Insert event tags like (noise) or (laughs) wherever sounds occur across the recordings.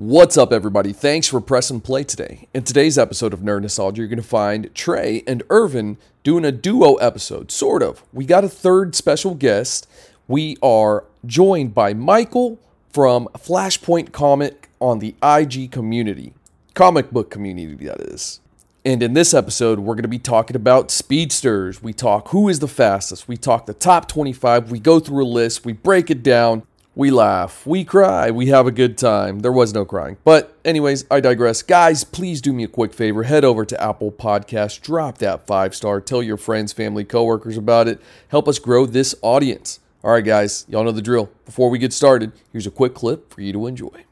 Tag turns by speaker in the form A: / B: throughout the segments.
A: What's up, everybody? Thanks for pressing play today. In today's episode of Nerd Nostalgia, you're going to find Trey and Irvin doing a duo episode, sort of. We got a third special guest. We are joined by Michael from Flashpoint Comic on the IG community, comic book community, that is. And in this episode, we're going to be talking about speedsters. We talk who is the fastest. We talk the top 25. We go through a list. We break it down. We laugh, we cry, we have a good time. There was no crying. But, anyways, I digress. Guys, please do me a quick favor. Head over to Apple Podcast, drop that five star, tell your friends, family, coworkers about it. Help us grow this audience. All right, guys, y'all know the drill. Before we get started, here's a quick clip for you to enjoy.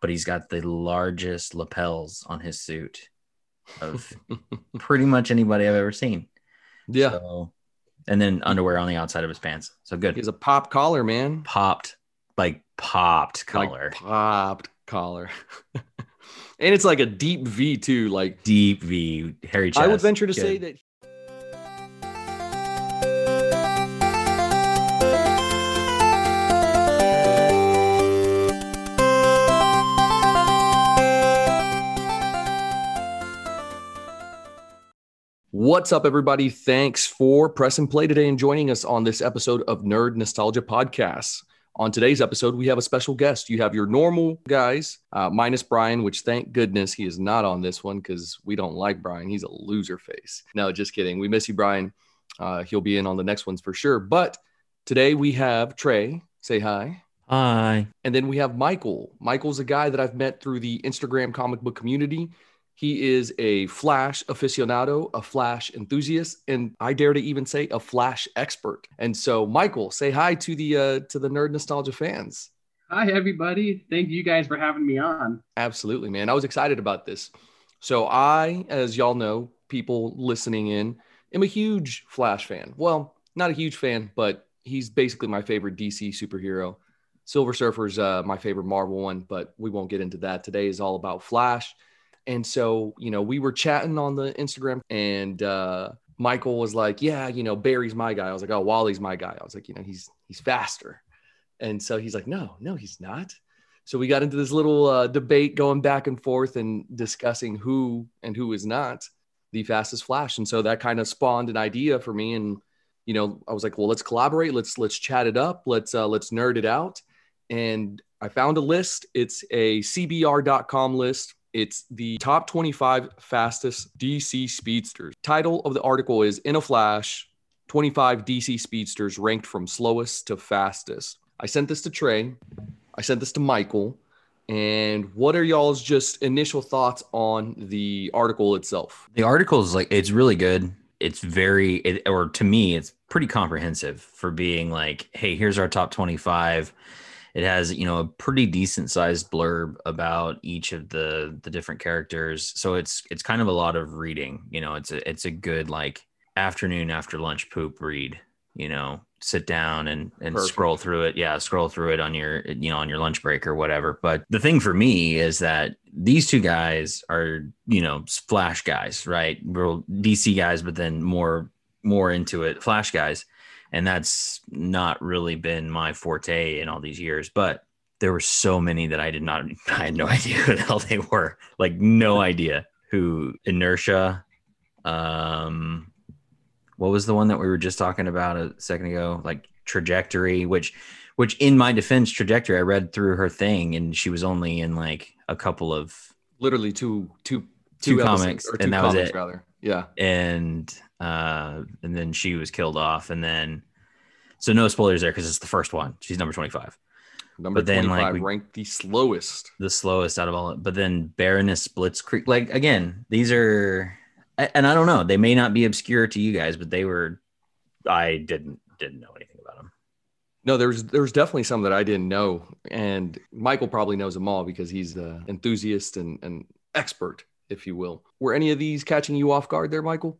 B: But he's got the largest lapels on his suit of (laughs) pretty much anybody I've ever seen.
A: Yeah.
B: So and then underwear on the outside of his pants. So good.
A: He's a pop collar, man.
B: Popped, like popped collar.
A: Like popped collar. (laughs) and it's like a deep V too, like
B: deep V, chest.
A: I would venture to
B: Good.
A: say that What's up, everybody? Thanks for pressing play today and joining us on this episode of Nerd Nostalgia Podcasts. On today's episode, we have a special guest. You have your normal guys, uh, minus Brian, which thank goodness he is not on this one because we don't like Brian. He's a loser face. No, just kidding. We miss you, Brian. Uh, he'll be in on the next ones for sure. But today we have Trey. Say hi.
B: Hi.
A: And then we have Michael. Michael's a guy that I've met through the Instagram comic book community. He is a Flash aficionado, a Flash enthusiast, and I dare to even say a Flash expert. And so, Michael, say hi to the uh, to the nerd nostalgia fans.
C: Hi, everybody. Thank you guys for having me on.
A: Absolutely, man. I was excited about this. So, I, as y'all know, people listening in, am a huge Flash fan. Well, not a huge fan, but he's basically my favorite DC superhero. Silver Surfer's uh, my favorite Marvel one, but we won't get into that. Today is all about Flash. And so, you know, we were chatting on the Instagram and uh, Michael was like, yeah, you know, Barry's my guy. I was like, oh, Wally's my guy. I was like, you know, he's, he's faster. And so he's like, no, no, he's not. So we got into this little uh, debate going back and forth and discussing who and who is not the fastest flash. And so that kind of spawned an idea for me. And, you know, I was like, well, let's collaborate. Let's, let's chat it up. Let's, uh, let's nerd it out. And I found a list. It's a CBR.com list it's the top 25 fastest DC speedsters. Title of the article is In a Flash 25 DC speedsters ranked from slowest to fastest. I sent this to Trey. I sent this to Michael. And what are y'all's just initial thoughts on the article itself?
B: The article is like it's really good. It's very it, or to me it's pretty comprehensive for being like, hey, here's our top 25 it has you know a pretty decent sized blurb about each of the the different characters. So it's it's kind of a lot of reading you know it's a it's a good like afternoon after lunch poop read you know sit down and and
A: Perfect.
B: scroll through it. Yeah scroll through it on your you know on your lunch break or whatever. But the thing for me is that these two guys are you know flash guys right? Real dc guys but then more more into it flash guys and that's not really been my forte in all these years but there were so many that i did not (laughs) i had no (laughs) idea who the hell they were like no idea who inertia um what was the one that we were just talking about a second ago like trajectory which which in my defense trajectory i read through her thing and she was only in like a couple of
A: Literally two, two,
B: Two comics,
A: or
B: and that was it.
A: Rather, yeah.
B: and uh and then she was killed off and then so no spoilers there because it's the first one she's number 25
A: Number
B: But then, like,
A: 25
B: we-
A: ranked the slowest.
B: the slowest out of all but then baroness blitzkrieg like again these are and i don't know they may not be obscure to you guys but they were i didn't didn't know anything about them
A: No, there's there's definitely some that I didn't know, and Michael probably knows them all because he's the enthusiast and, and expert, if you will. Were any of these catching you off guard there, Michael?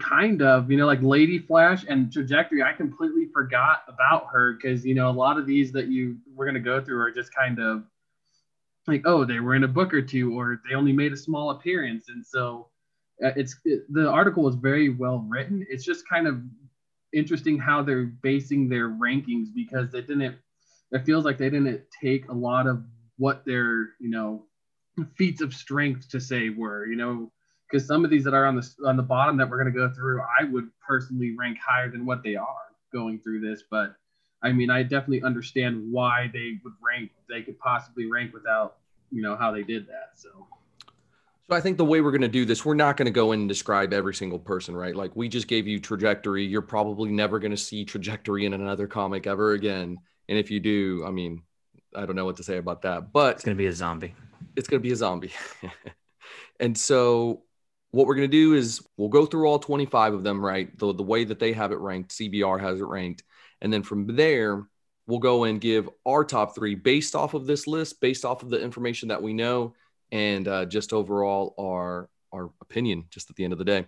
C: Kind of, you know, like Lady Flash and Trajectory. I completely forgot about her because you know a lot of these that you we're gonna go through are just kind of like, oh, they were in a book or two, or they only made a small appearance, and so uh, it's it, the article is very well written. It's just kind of interesting how they're basing their rankings because they didn't. It feels like they didn't take a lot of what their you know feats of strength to say were. You know, because some of these that are on the on the bottom that we're going to go through, I would personally rank higher than what they are going through this. But I mean, I definitely understand why they would rank. They could possibly rank without you know how they did that. So.
A: So I think the way we're going to do this, we're not going to go in and describe every single person, right? Like we just gave you trajectory. You're probably never going to see trajectory in another comic ever again. And if you do, I mean, I don't know what to say about that, but
B: It's gonna be a zombie.
A: it's going to be a zombie. (laughs) and so what we're going to do is we'll go through all 25 of them, right? The, the way that they have it ranked, CBR has it ranked. And then from there, we'll go and give our top three based off of this list, based off of the information that we know, and uh, just overall our, our opinion, just at the end of the day.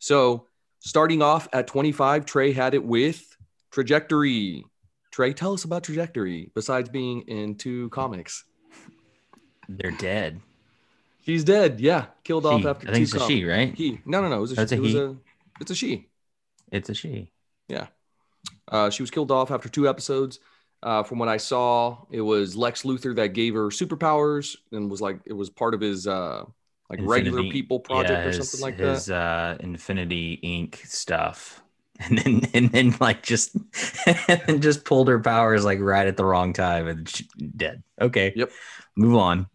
A: So starting off at 25, Trey had it with Trajectory. Trey, tell us about Trajectory besides being into comics.
B: They're dead.
A: She's dead. Yeah, killed off after
B: I think
A: two
B: it's a she, right?
A: He. No, no, no. It was a,
B: That's a
A: it was
B: he.
A: a it's a she.
B: It's a she. Yeah.
A: Uh, she was killed off after two episodes. Uh, from what I saw, it was Lex Luthor that gave her superpowers and was like it was part of his uh, like regular people project
B: yeah,
A: or
B: his,
A: something like
B: his,
A: that.
B: uh, Infinity Inc. stuff. (laughs) And then, and then, like, just and (laughs) just pulled her powers like right at the wrong time and she, dead. Okay.
A: Yep.
B: Move on.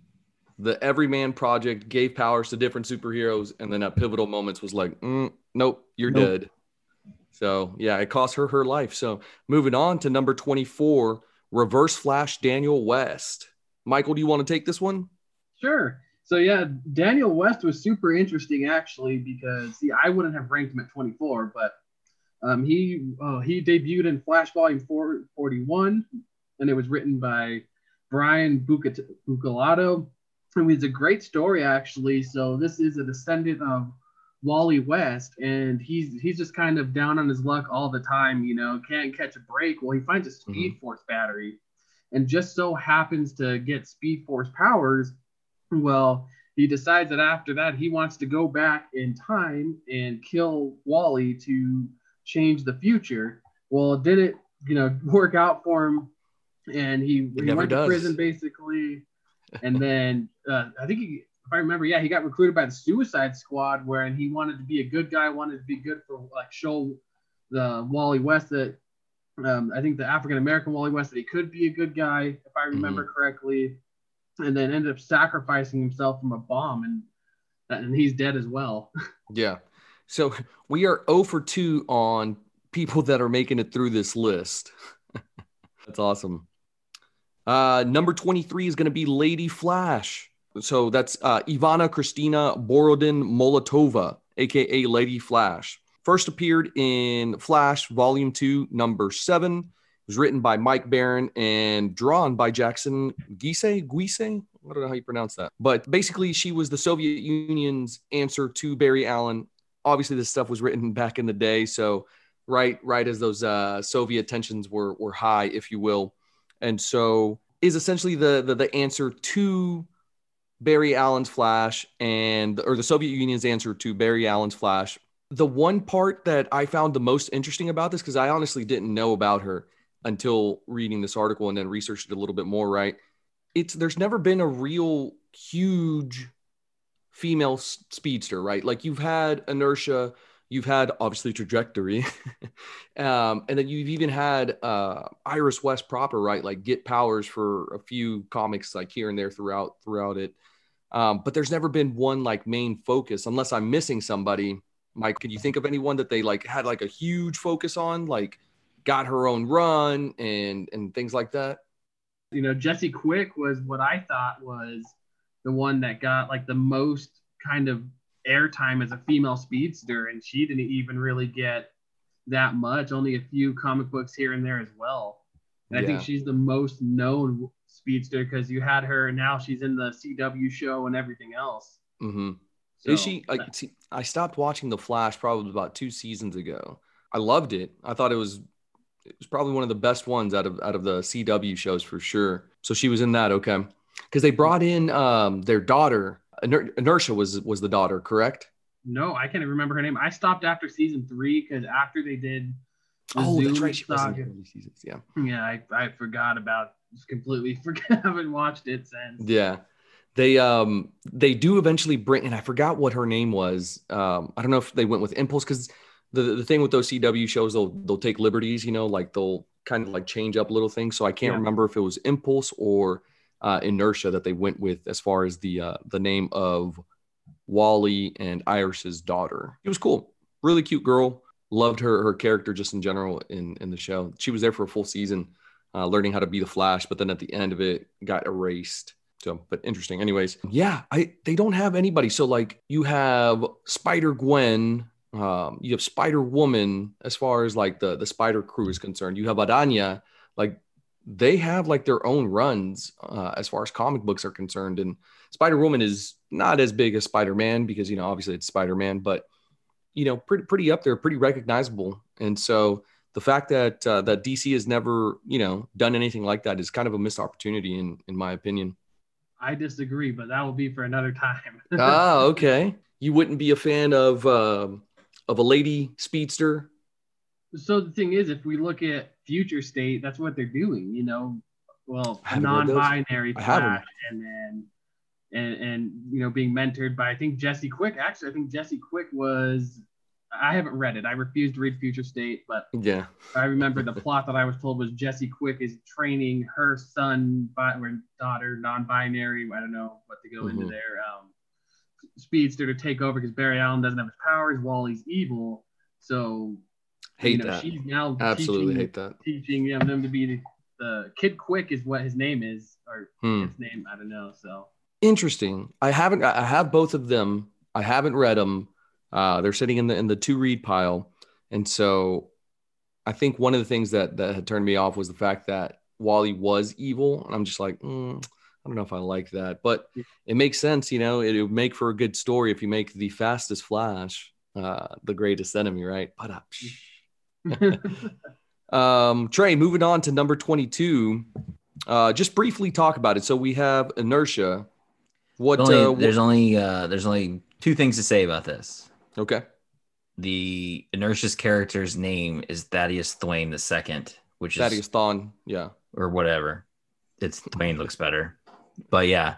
A: The Everyman project gave powers to different superheroes, and then at pivotal moments was like, mm, nope, you're
B: Nope.
A: dead. So yeah, it cost her her life. So moving on to number twenty four, Reverse Flash Daniel West. Michael, do you want to take this one?
C: Sure. So yeah, Daniel West was super interesting actually because see, I wouldn't have ranked him at 24, but um, he uh, he debuted in Flash Volume 4, 41, and it was written by Brian Bucat- Buccellato. And it's a great story actually. So this is a descendant of Wally West, and he's he's just kind of down on his luck all the time. You know, can't catch a break. Well, he finds a Speed mm-hmm. Force battery, and just so happens to get Speed Force powers well, he decides that after that, he wants to go back in time and kill Wally to change the future. Well, did it, you know, work out for him? And he, he went
A: does.
C: to prison basically. And then uh, I think he, if I remember, yeah, he got recruited by the Suicide Squad, wherein he wanted to be a good guy, wanted to be good for like show the Wally West that um, I think the African American Wally West that he could be a good guy, if I remember correctly and then ended up sacrificing himself from a bomb and and he's dead as well. (laughs)
A: Yeah. So we are 0 for 2 on people that are making it through this list. (laughs) That's awesome. Uh, number 23 is going to be Lady Flash. So that's uh, Ivana Christina Borodin Molotova, aka Lady Flash. First appeared in Flash Volume 2, number 7. It was written by Mike Baron and drawn by Jackson Guice. Guice? I don't know how you pronounce that. But basically, she was the Soviet Union's answer to Barry Allen. Obviously, this stuff was written (laughs) back in the day. So, right, right as those uh, Soviet tensions were, were high, if you will. And so, is essentially the, the, the answer to Barry Allen's Flash and, or the Soviet Union's answer to Barry Allen's Flash. The one part that I found the most interesting about this, because I honestly didn't know about her until reading this article and then researched it a little bit more, right? It's there's never been a real huge female speedster, right? Like you've had inertia, you've had obviously trajectory, (laughs) um, and then you've even had uh, Iris West proper, right? Like get powers for a few comics like here and there throughout throughout it. Um, but there's never been one like main focus, unless I'm missing somebody. Mike, can you think of anyone that they like had like a huge focus on, like got her own run and and things like that?
C: You know, Jesse Quick was what I thought was the one that got like the most kind of airtime as a female speedster, and she didn't even really get that much. Only a few comic books here and there as well. And I think she's the most known speedster because you had her, and now she's in the CW show and everything else.
A: Mm-hmm.
C: So,
A: Is she? I, see, I stopped watching The Flash probably about two seasons ago. I loved it. I thought it was it was probably one of the best ones out of out of the CW shows for sure. So she was in that, okay? Because they brought in um, their daughter. Iner- Inertia was was the daughter, correct?
C: No, I can't remember her name. I stopped after season three because after they did The
A: Oh, that's right. She was in seasons. Yeah.
C: Yeah, I, I forgot about completely (laughs) forgot. I haven't watched it since.
A: Yeah. They um they do eventually bring and I forgot what her name was. Um I don't know if they went with Impulse because the, the thing with those CW shows they'll they'll take liberties, you know, like they'll kind of like change up little things. So I can't
C: Yeah.
A: remember if it was Impulse or uh, Inertia that they went with as far as the uh, the name of Wally and Iris's daughter. It was cool, really cute girl. Loved her her character just in general in in the show. She was there for a full season, uh, learning how to be the Flash, but then at the end of it got erased. So, but interesting. Anyways, yeah, I they don't have anybody. So like you have Spider Gwen, um, you have Spider Woman. As far as like the the Spider Crew is concerned, you have Adanya. Like they have like their own runs uh, as far as comic books are concerned, and Spider Woman is not as big as Spider Man because you know obviously it's Spider Man, but you know pretty pretty up there, pretty recognizable. And so the fact that uh, that DC has never you know done anything like that is kind of a missed opportunity in in my opinion.
C: I disagree, but that will be for another time. (laughs)
A: ah, okay. You wouldn't be a fan of um of a lady speedster.
C: so the thing is, if we look at Future State, that's what they're doing. You know, well, a
A: haven't read those.
C: non-binary. Flash, and then and and you know being mentored by I think Jesse Quick. Actually, I think Jesse Quick was. I haven't read it. I refuse to read Future State, but
A: Yeah.
C: I remember the (laughs) plot that I was told was Jesse Quick is training her son, bi- or daughter, non-binary. I don't know what to go into
A: Mhm.
C: there. Um, speedster to take over because Barry Allen doesn't have his powers. Wally's evil, so
A: Hate
C: you know,
A: that.
C: She's now
A: Absolutely
C: teaching,
A: hate that.
C: teaching yeah, them to be the, the kid. Quick is what his name is, or
A: Hmm.
C: his name. I don't know. So
A: Interesting. I haven't. I have both of them. I haven't read them. Uh, they're sitting in the in the to read pile, and so I think one of the things that that had turned me off was the fact that Wally was evil, and I'm just like, mm, I don't know if I like that, but it makes sense. You know, it would make for a good story if you make the fastest Flash uh, the greatest enemy, right? But uh, (laughs) um, Trey, moving on to number 22. Uh, just briefly talk about it. So we have inertia. What?
B: There's only,
A: uh,
B: there's
A: what-
B: only uh, there's only two things to say about this.
A: okay.
B: The Inertia's character's name is Thaddeus Thwain the second, which is
A: Thaddeus Thawne. Yeah.
B: or whatever. It's Thwain looks better, but yeah,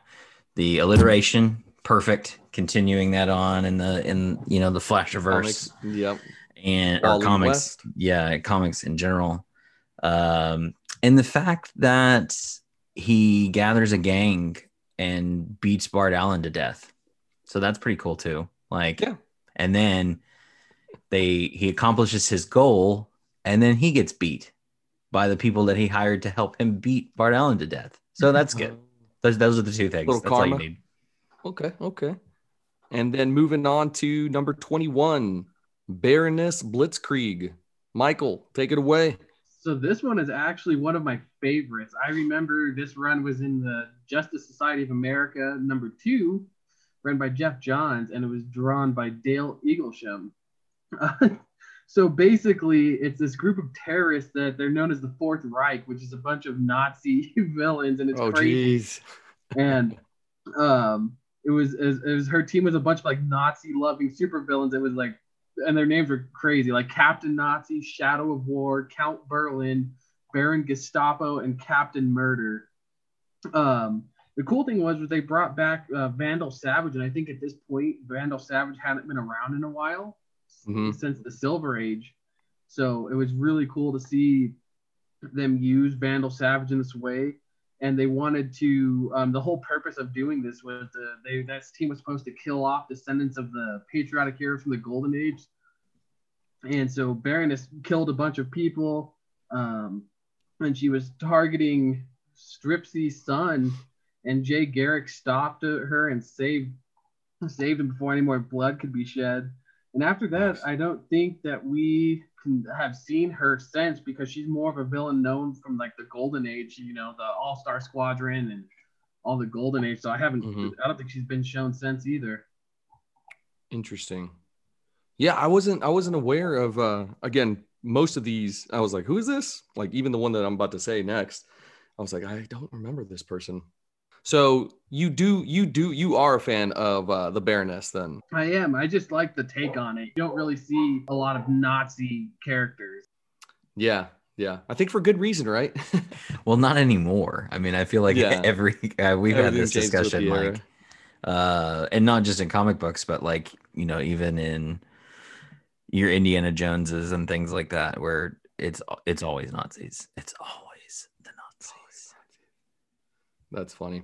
B: the alliteration perfect. Continuing that on in the in you know the Flashiverse
A: Comics. Yep.
B: And or comics,
A: West.
B: yeah, comics in general. Um, and the fact that he gathers a gang and beats Bart Allen to death, so that's pretty cool too. Like,
A: Yeah.
B: and then they he accomplishes his goal, and then he gets beat by the people that he hired to help him beat Bart Allen to death. So that's good. Those, those are the two things.
A: Little
B: That's all you
A: karma.
B: need.
A: Okay. Okay. And then moving on to number 21, Baroness Blitzkrieg. Michael, take it away.
C: So this one is actually one of my favorites. I remember this run was in the Justice Society of America number two, run by Geoff Johns, and it was drawn by Dale Eaglesham. (laughs) so basically, it's this group of terrorists that they're known as the Fourth Reich, which is a bunch of Nazi (laughs) villains, and it's
A: oh,
C: crazy
A: geez.
C: and um it was it was it was- her team was a bunch of like Nazi loving supervillains. It was like and their names are crazy, like Captain Nazi, Shadow of War, Count Berlin, Baron Gestapo, and Captain Murder. Um, the cool thing was was they brought back uh, Vandal Savage, and I think at this point Vandal Savage hadn't been around in a while
A: Mhm.
C: since the Silver Age. So it was really cool to see them use Vandal Savage in this way. And they wanted to. Um, the whole purpose of doing this was the, they this team was supposed to kill off descendants of the patriotic heroes from the Golden Age. And so Baroness killed a bunch of people, um, and she was targeting Stripesy's son. And Jay Garrick stopped her and saved saved him before any more blood could be shed. And after that, I don't think that we can have seen her since because she's more of a villain known from like the Golden Age, you know, the All Star Squadron and all the Golden Age. So I haven't,
A: Mhm.
C: I don't think she's been shown since either.
A: Interesting. Yeah, I wasn't I wasn't aware of uh again, most of these I was like, who is this? Like even the one that I'm about to say next. I was like, I don't remember this person. So you do you do you are a fan of uh the Baroness then.
C: I am. I just like the take on it. You don't really see a lot of Nazi characters.
A: Yeah, yeah. I think for good reason, right? (laughs)
B: Well, not anymore. I mean, I feel like
A: Yeah. (laughs)
B: every uh, we've had this discussion,
A: the
B: like, uh, and not just in comic books, but like you know, even in your Indiana Joneses and things like that, where it's it's always Nazis. It's always the Nazis.
A: That's funny.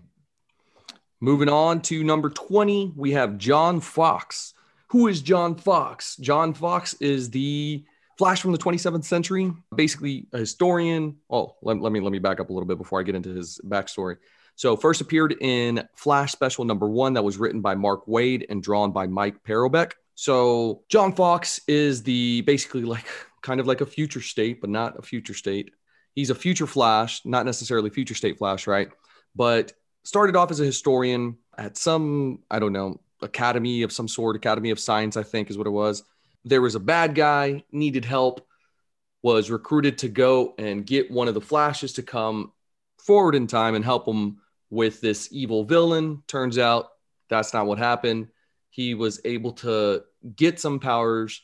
A: Moving on to number 20, we have John Fox. Who is John Fox? John Fox is the Flash from the 27th century, basically a historian. Oh, let, let me let me back up a little bit before I get into his backstory. So, first appeared in Flash Special number one, that was written by Mark Waid and drawn by Mike Parobeck. So, John Fox is the basically like (laughs) kind of like a future state, but not a future state. He's a future Flash, not necessarily future state Flash, right? But started off as a historian at some, I don't know, academy of some sort, Academy of Science, I think is what it was. There was a bad guy, needed help, was recruited to go and get one of the Flashes to come forward in time and help him with this evil villain. Turns out that's not what happened. He was able to get some powers,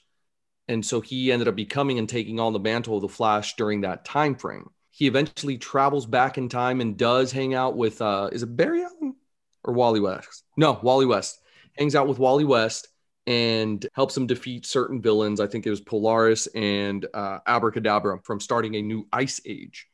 A: and so he ended up becoming and taking on the mantle of the Flash during that time frame. He eventually travels back in time and does hang out with uh is it Barry Allen or Wally West? No, Wally West. Hangs out with Wally West and helps him defeat certain villains. I think it was Polaris and uh, Abracadabra from starting a new ice age.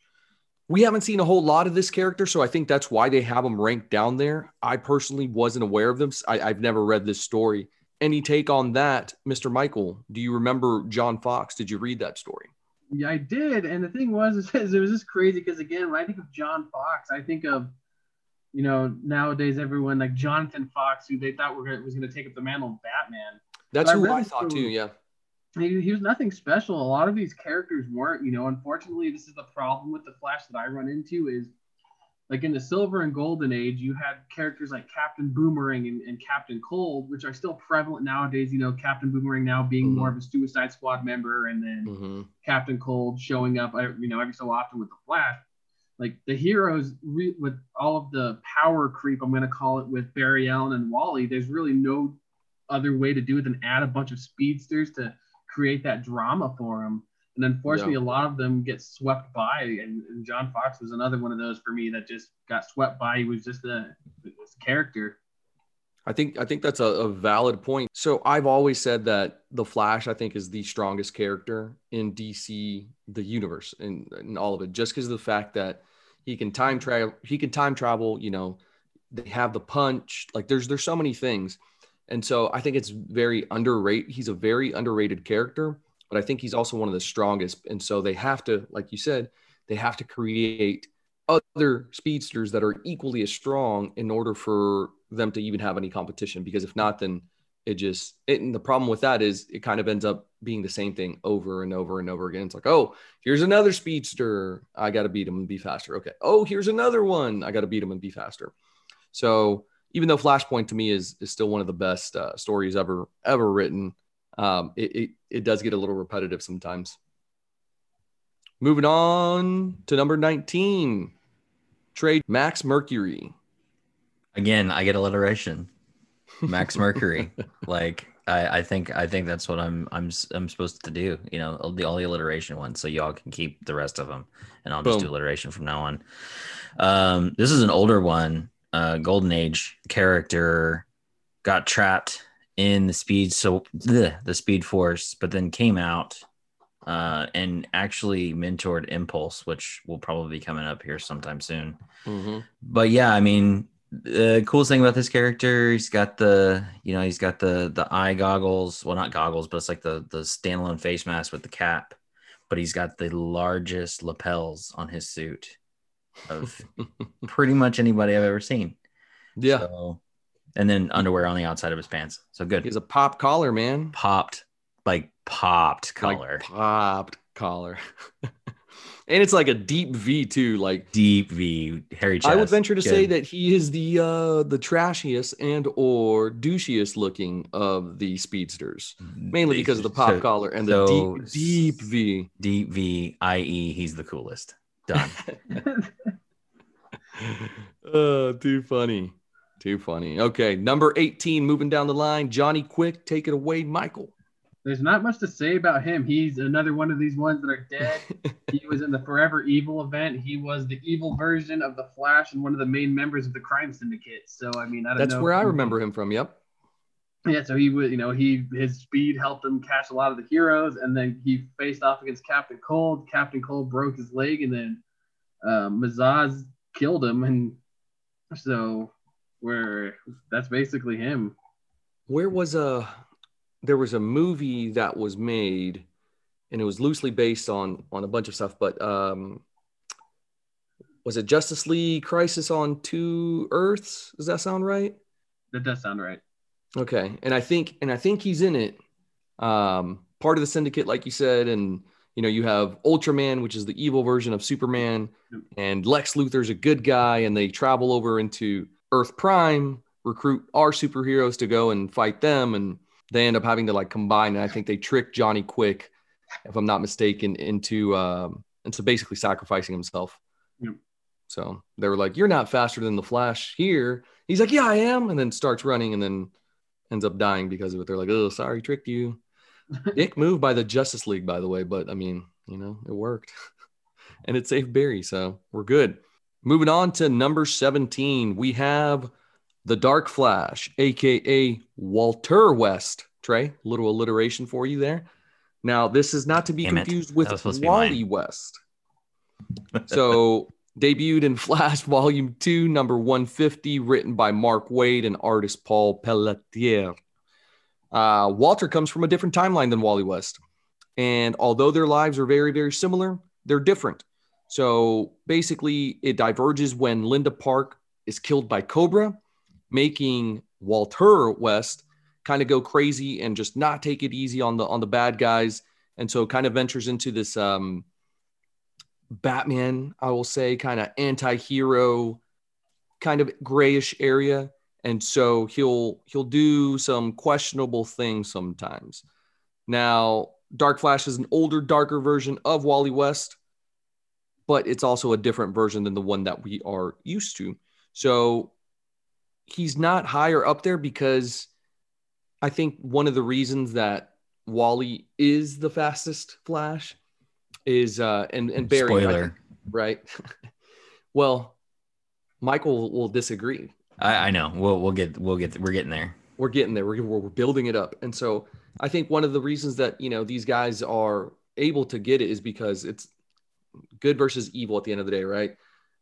A: We haven't seen a whole lot of this character, so I think that's why they have him ranked down there. I personally wasn't aware of them. I, I've never read this story. Any take on that, Mr. Michael? Do you remember John Fox? Did you read that story?
C: Yeah, I did. And the thing was, (laughs) is it was just crazy because again, when I think of John Fox, I think of, you know, nowadays everyone like Jonathan Fox, who they thought were gonna, was going to take up the mantle of Batman.
A: That's
C: But I
A: who
C: read
A: I thought too. Yeah.
C: He, he was nothing special. A lot of these characters weren't. You know, unfortunately, this is the problem with the Flash that I run into is. Like in the Silver and Golden Age, you had characters like Captain Boomerang and, and Captain Cold, which are still prevalent nowadays. You know, Captain Boomerang now being
A: Mhm.
C: more of a Suicide Squad member, and then
A: hmm
C: Captain Cold showing up, uh, you know, every so often with the Flash. Like the heroes re- with all of the power creep, I'm going to call it, with Barry Allen and Wally. There's really no other way to do it than add a bunch of speedsters to create that drama for them. And unfortunately,
A: Yeah.
C: a lot of them get swept by. And, and John Fox was another one of those for me that just got swept by. He was just a this character.
A: I think I think that's a, a valid point. So I've always said that the Flash I think is the strongest character in DC the universe and, and all of it, just because of the fact that he can time travel. He can time travel. You know, they have the punch. Like there's there's so many things, and so I think it's very underrated. He's a very underrated character, but I think he's also one of the strongest. And so they have to, like you said, they have to create other speedsters that are equally as strong in order for them to even have any competition because if not then it just it, and the problem with that is it kind of ends up being the same thing over and over and over again. It's like oh here's another speedster. I got to beat him and be faster. Okay. Oh here's another one. I got to beat him and be faster. So even though flashpoint to me is is still one of the best uh, stories ever ever written um, it, it it does get a little repetitive sometimes moving on to number 19 trade max mercury
B: Again, I get alliteration. (laughs) Max Mercury. like I, I think I think that's what I'm I'm I'm supposed to do. You know, all the all the alliteration ones, so y'all can keep the rest of them, and I'll just do alliteration from now on. Um, this is an older one. Uh, Golden Age character got trapped in the speed so the the Speed Force, but then came out uh, and actually mentored Impulse, which will probably be coming up here sometime soon
A: Mhm.
B: but yeah, I mean, the coolest thing about this character, he's got the, you know, he's got the the eye goggles. Well, not goggles, but it's like the the standalone face mask with the cap. But he's got the largest lapels on his suit of (laughs) pretty much anybody I've ever seen.
A: yeah
B: So, and then underwear on the outside of his pants. So good.
A: He's a pop collar, man.
B: popped, like popped
A: Like
B: collar,
A: popped collar. (laughs) and it's like a deep V too. Like
B: deep V, chest.
A: I would venture to say that he is the uh the trashiest and or douchiest looking of the speedsters. Mainly because of the pop
B: So-
A: collar and
B: so-
A: the deep deep V.
B: Deep V, i.e., he's the coolest. Done. (laughs) (laughs)
A: uh, too funny. Too funny. Okay, number 18, moving down the line. Johnny Quick, take it away, Michael.
C: there's not much to say about him. He's another one of these ones that are dead. (laughs) he was in the Forever Evil event. He was the evil version of the Flash and one of the main members of the crime syndicate. So I mean, I don't
A: That's where I remember him from. Yep.
C: Yeah, so he was, you know, he his speed helped him catch a lot of the heroes, and then he faced off against Captain Cold. Captain Cold broke his leg, and then um, Mazahs killed him, and so where that's basically him.
A: Where was a there was a movie that was made and it was loosely based on on a bunch of stuff, but um was it Justice League Crisis on Two Earths? Does that sound right?
C: That does sound right.
A: Okay. And I think and I think he's in it. Um part of the syndicate, like you said, and you know, you have Ultraman, which is the evil version of Superman, and Lex Luthor's a good guy, and they travel over into Earth Prime, recruit our superheroes to go and fight them, and they end up having to like combine. And I think they trick Johnny Quick, if I'm not mistaken, into um, into basically sacrificing himself.
C: Yep.
A: So they were like, "You're not faster than the Flash here." He's like, "Yeah, I am," and then starts running, and then ends up dying because of it. They're like, "Oh, sorry, tricked you." (laughs) Dick move by the Justice League, by the way, but I mean, you know, it worked, (laughs) and it saved Barry, so we're good. Moving on to number 17, we have the Dark Flash, aka Walter West. Trey, little alliteration for you there. Now, this is not to be
B: Damn it.
A: confused with
B: That was supposed to be
A: Wally West. So, (laughs) debuted in Flash Volume 2, number 150, written by Mark Waid and artist Paul Pelletier. Uh, Walter comes from a different timeline than Wally West. And although their lives are very, very similar, they're different. So basically, it diverges when Linda Park is killed by Kobra, making Walter West kind of go crazy and just not take it easy on the on the bad guys. And so kind of ventures into this um, Batman, I will say, kind of anti-hero, kind of grayish area. And so he'll he'll do some questionable things sometimes. Now, Dark Flash is an older, darker version of Wally West, but it's also a different version than the one that we are used to. So he's not higher up there because I think one of the reasons that Wally is the fastest Flash is uh and and Barry
B: Spoiler.
A: right? (laughs) well, Michael will disagree.
B: I, I know. We'll we'll get we'll get we're getting there.
A: we're getting there. We're, we're building it up. And so I think one of the reasons that, you know, these guys are able to get it is because it's good versus evil at the end of the day, right?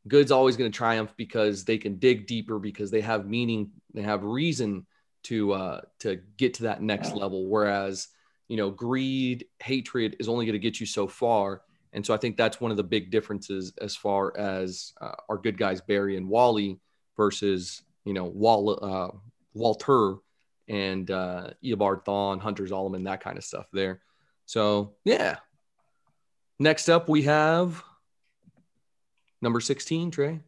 A: Good's always going to triumph because they can dig deeper because they have meaning, they have reason to uh to get to that next level whereas, you know, greed, hatred is only going to get you so far. And so I think that's one of the big differences as far as uh, our good guys Barry and Wally versus, you know, Wall uh Walter and uh, Eobard Thawne, Hunter Zolomon, that kind of stuff there. So, yeah. Next up, we have number 16, Trey.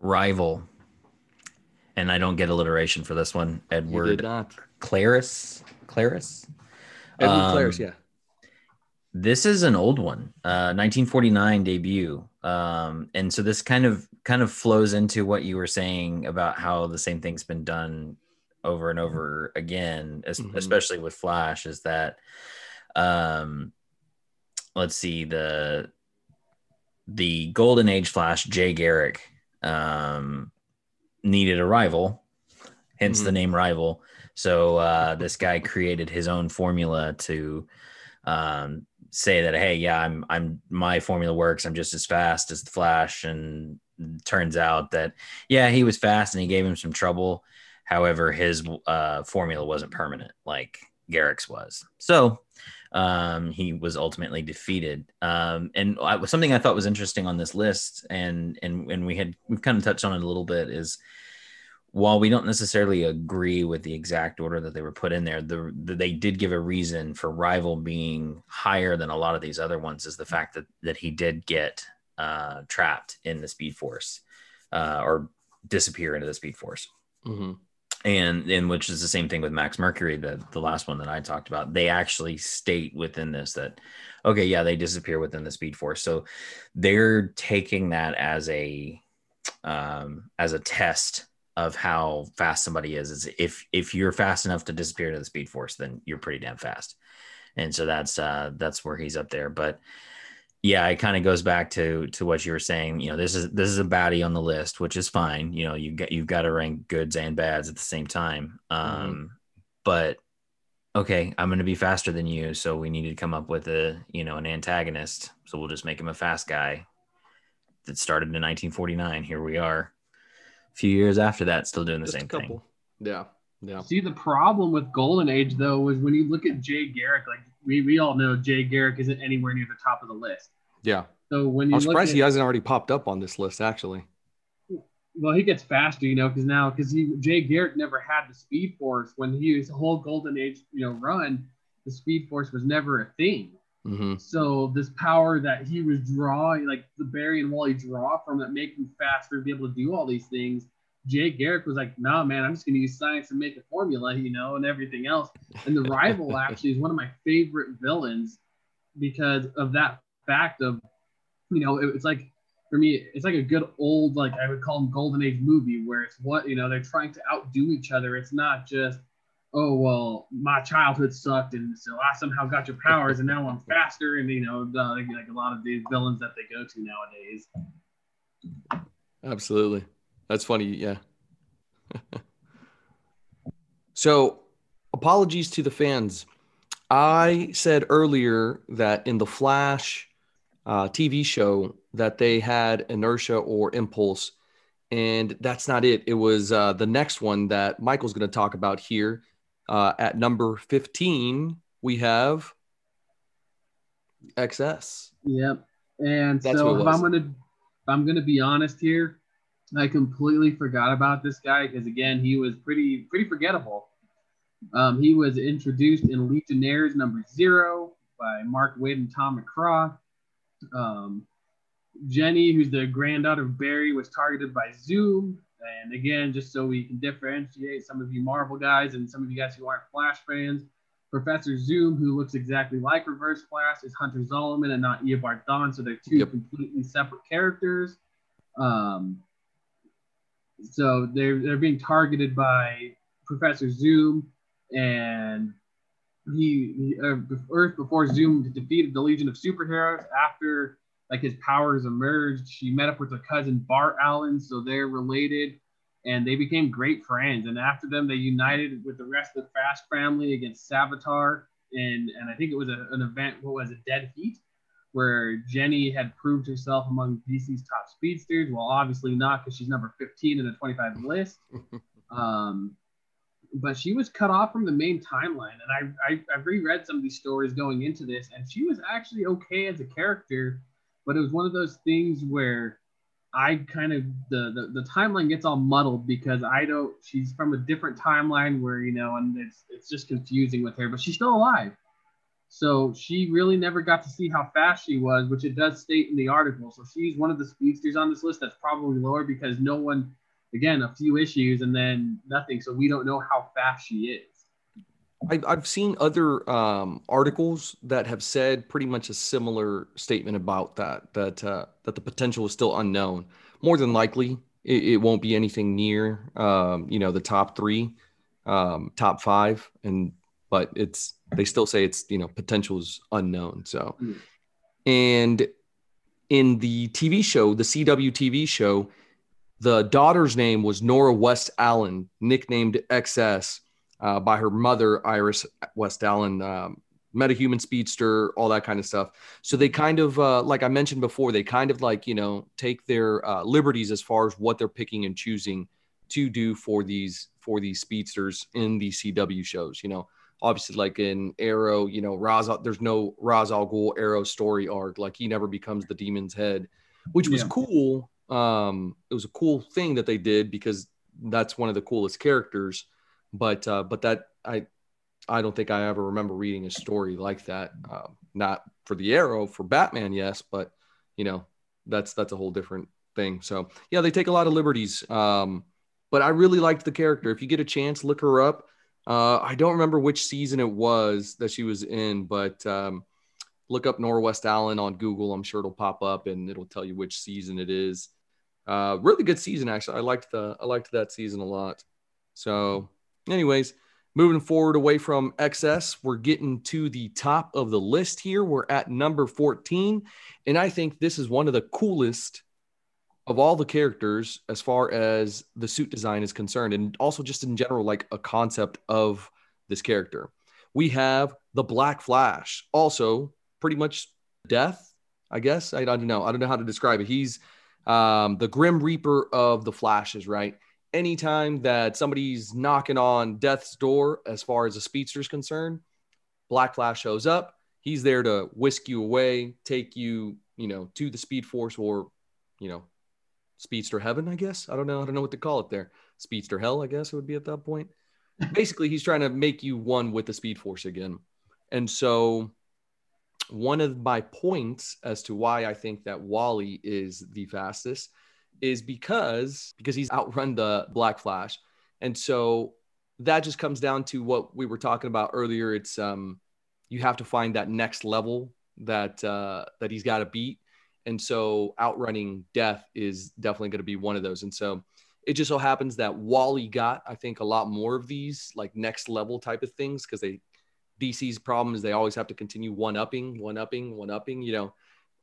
B: Rival. And I don't get alliteration for this one. Edward You
A: did not.
B: Clariss. Clariss.
A: Edward
B: Um,
A: Clariss, yeah.
B: This is an old one, uh, 1949 debut, um, and so this kind of kind of flows into what you were saying about how the same thing's been done over and over again,
A: Mhm.
B: especially with Flash. Is that, um, let's see the the Golden Age Flash, Jay Garrick, um, needed a rival, hence the
A: Mhm.
B: name Rival. So uh, this guy created his own formula to um, say that, hey, yeah, I'm, I'm, my formula works. I'm just as fast as the Flash. And turns out that, yeah, he was fast and he gave him some trouble. However, his uh, formula wasn't permanent like Garrick's was. So um, he was ultimately defeated. Um, and I, something I thought was interesting on this list, and and and we had we've kind of touched on it a little bit, is while we don't necessarily agree with the exact order that they were put in there, the, the they did give a reason for rival being higher than a lot of these other ones is the fact that that he did get uh, trapped in the Speed Force uh, or disappear into the Speed Force
A: hmm
B: and and which is the same thing with Max Mercury, the the last one that I talked about. They actually state within this that okay, yeah, they disappear within the Speed Force, so they're taking that as a um, as a test of how fast somebody is. Is if if you're fast enough to disappear into the Speed Force, then you're pretty damn fast. and so that's uh that's where he's up there. But yeah, it kind of goes back to to what you were saying. You know, this is this is a baddie on the list, which is fine. You know, you get you've got to rank goods and bads at the same time. Mm-hmm. Um, mm-hmm. but okay, I'm going to be faster than you, so we need to come up with a you know an antagonist. So we'll just make him a fast guy. That started in 1949. Here we are, a few years after that, still doing the just same thing.
A: Yeah. Yeah.
C: See, the problem with Golden Age though was when you look at Jay Garrick, like we, we all know Jay Garrick isn't anywhere near the top of the list.
A: Yeah.
C: So when you
A: I'm surprised at, he hasn't already popped up on this list actually.
C: Well, he gets faster, you know, because now because he Jay Garrick never had the Speed Force when he was the whole Golden Age, you know, run. The Speed Force was never a thing. Mm-hmm. So this power that he was drawing, like the Barry and Wally draw from, that make him faster, to be able to do all these things Jay Garrick was like, nah, man, I'm just going to use science and make a formula, you know, and everything else. And the rival (laughs) actually is one of my favorite villains because of that fact of, you know, it, it's like, for me, it's like a good old, like I would call them golden age movie where it's what, you know, they're trying to outdo each other. It's not just, oh, well, my childhood sucked and so I somehow got your powers and now I'm faster. And, you know, like a lot of these villains that they go to nowadays.
A: Absolutely. That's funny. Yeah. (laughs) so, apologies to the fans. I said earlier that in the Flash uh, TV show that they had inertia or impulse, and that's not it. It was uh, the next one that Michael's going to talk about here. Uh, at number 15, we have XS.
C: Yep. And that's so if I'm gonna if I'm gonna be honest here, I completely forgot about this guy because again, he was pretty pretty forgettable. Um, he was introduced in Legionnaires number zero by Mark Waid and Tom McCraw. Um, Jenny, who's the granddaughter of Barry, was targeted by Zoom. And again, just so we can differentiate some of you Marvel guys and some of you guys who aren't Flash fans, Professor Zoom, who looks exactly like Reverse Flash, is Hunter Zolomon and not Eobard Thawne. So they're two yep. completely separate characters. Um, so they're they're being targeted by Professor Zoom, and he, uh, Earth before Zoom defeated the Legion of Superheroes. After like his powers emerged, she met up with her cousin Bart Allen, so they're related, and they became great friends. And after them, they united with the rest of the Fast family against Savitar, and and I think it was a, an event. What was it? Dead Heat where Jenny had proved herself among DC's top speedsters. Well, obviously not because she's number 15 in the 25 list. (laughs) um, but she was cut off from the main timeline. And I, I, I've reread some of these stories going into this, and she was actually okay as a character. But it was one of those things where I kind of the, the the timeline gets all muddled because I don't. She's from a different timeline where you know, and it's it's just confusing with her. But she's still alive. So she really never got to see how fast she was, which it does state in the article. So she's one of the speedsters on this list that's probably lower because no one, again, a few issues and then nothing. So we don't know how fast she is.
A: I've seen other um, articles that have said pretty much a similar statement about that that uh, that the potential is still unknown. More than likely, it, it won't be anything near um, you know the top three, um, top five, and but it's they still say it's you know potential is unknown. So, mm. and in the TV show, the CW TV show, the daughter's name was Nora West Allen, nicknamed XS uh, by her mother Iris West Allen. Um, metahuman speedster all that kind of stuff so they kind of uh, like i mentioned before they kind of like you know take their uh, liberties as far as what they're picking and choosing to do for these for these speedsters in the cw shows you know obviously like in Arrow, you know, Ra's there's no Ra's al Ghul Arrow story arc. Like he never becomes the demon's head, which was yeah. cool. Um, it was a cool thing that they did because that's one of the coolest characters. But uh, but that I I don't think I ever remember reading a story like that. Um, not for the Arrow, for Batman, yes, but you know, that's that's a whole different thing. So yeah, they take a lot of liberties. Um, but I really liked the character. If you get a chance, look her up. Uh, I don't remember which season it was that she was in, but um, look up Nora West Allen on Google. I'm sure it'll pop up and it'll tell you which season it is. Uh, really good season, actually. I liked the I liked that season a lot. So, anyways, Moving forward away from XS, we're getting to the top of the list here. We're at number 14. And I think this is one of the coolest of all the characters as far as the suit design is concerned, and also just in general, like a concept of this character. We have the Black Flash, also pretty much death, I guess. I, don't know. I don't know how to describe it. He's um, the Grim Reaper of the Flashes, right? Anytime that somebody's knocking on death's door, as far as a speedster is concerned, Black Flash shows up. He's there to whisk you away, take you, you know, to the Speed Force or, you know, Speedster Heaven, I guess. I don't know. I don't know what to call it there. Speedster Hell, I guess it would be at that point. (laughs) Basically, he's trying to make you one with the Speed Force again. And so, one of my points as to why I think that Wally is the fastest is because because he's outrun the Black Flash. And so that just comes down to what we were talking about earlier. It's um you have to find that next level that uh that he's got to beat and so outrunning death is definitely going to be one of those. And so it just so happens that Wally got, I think, a lot more of these like next level type of things because they DC's problem is they always have to continue one upping, one upping, one upping. You know,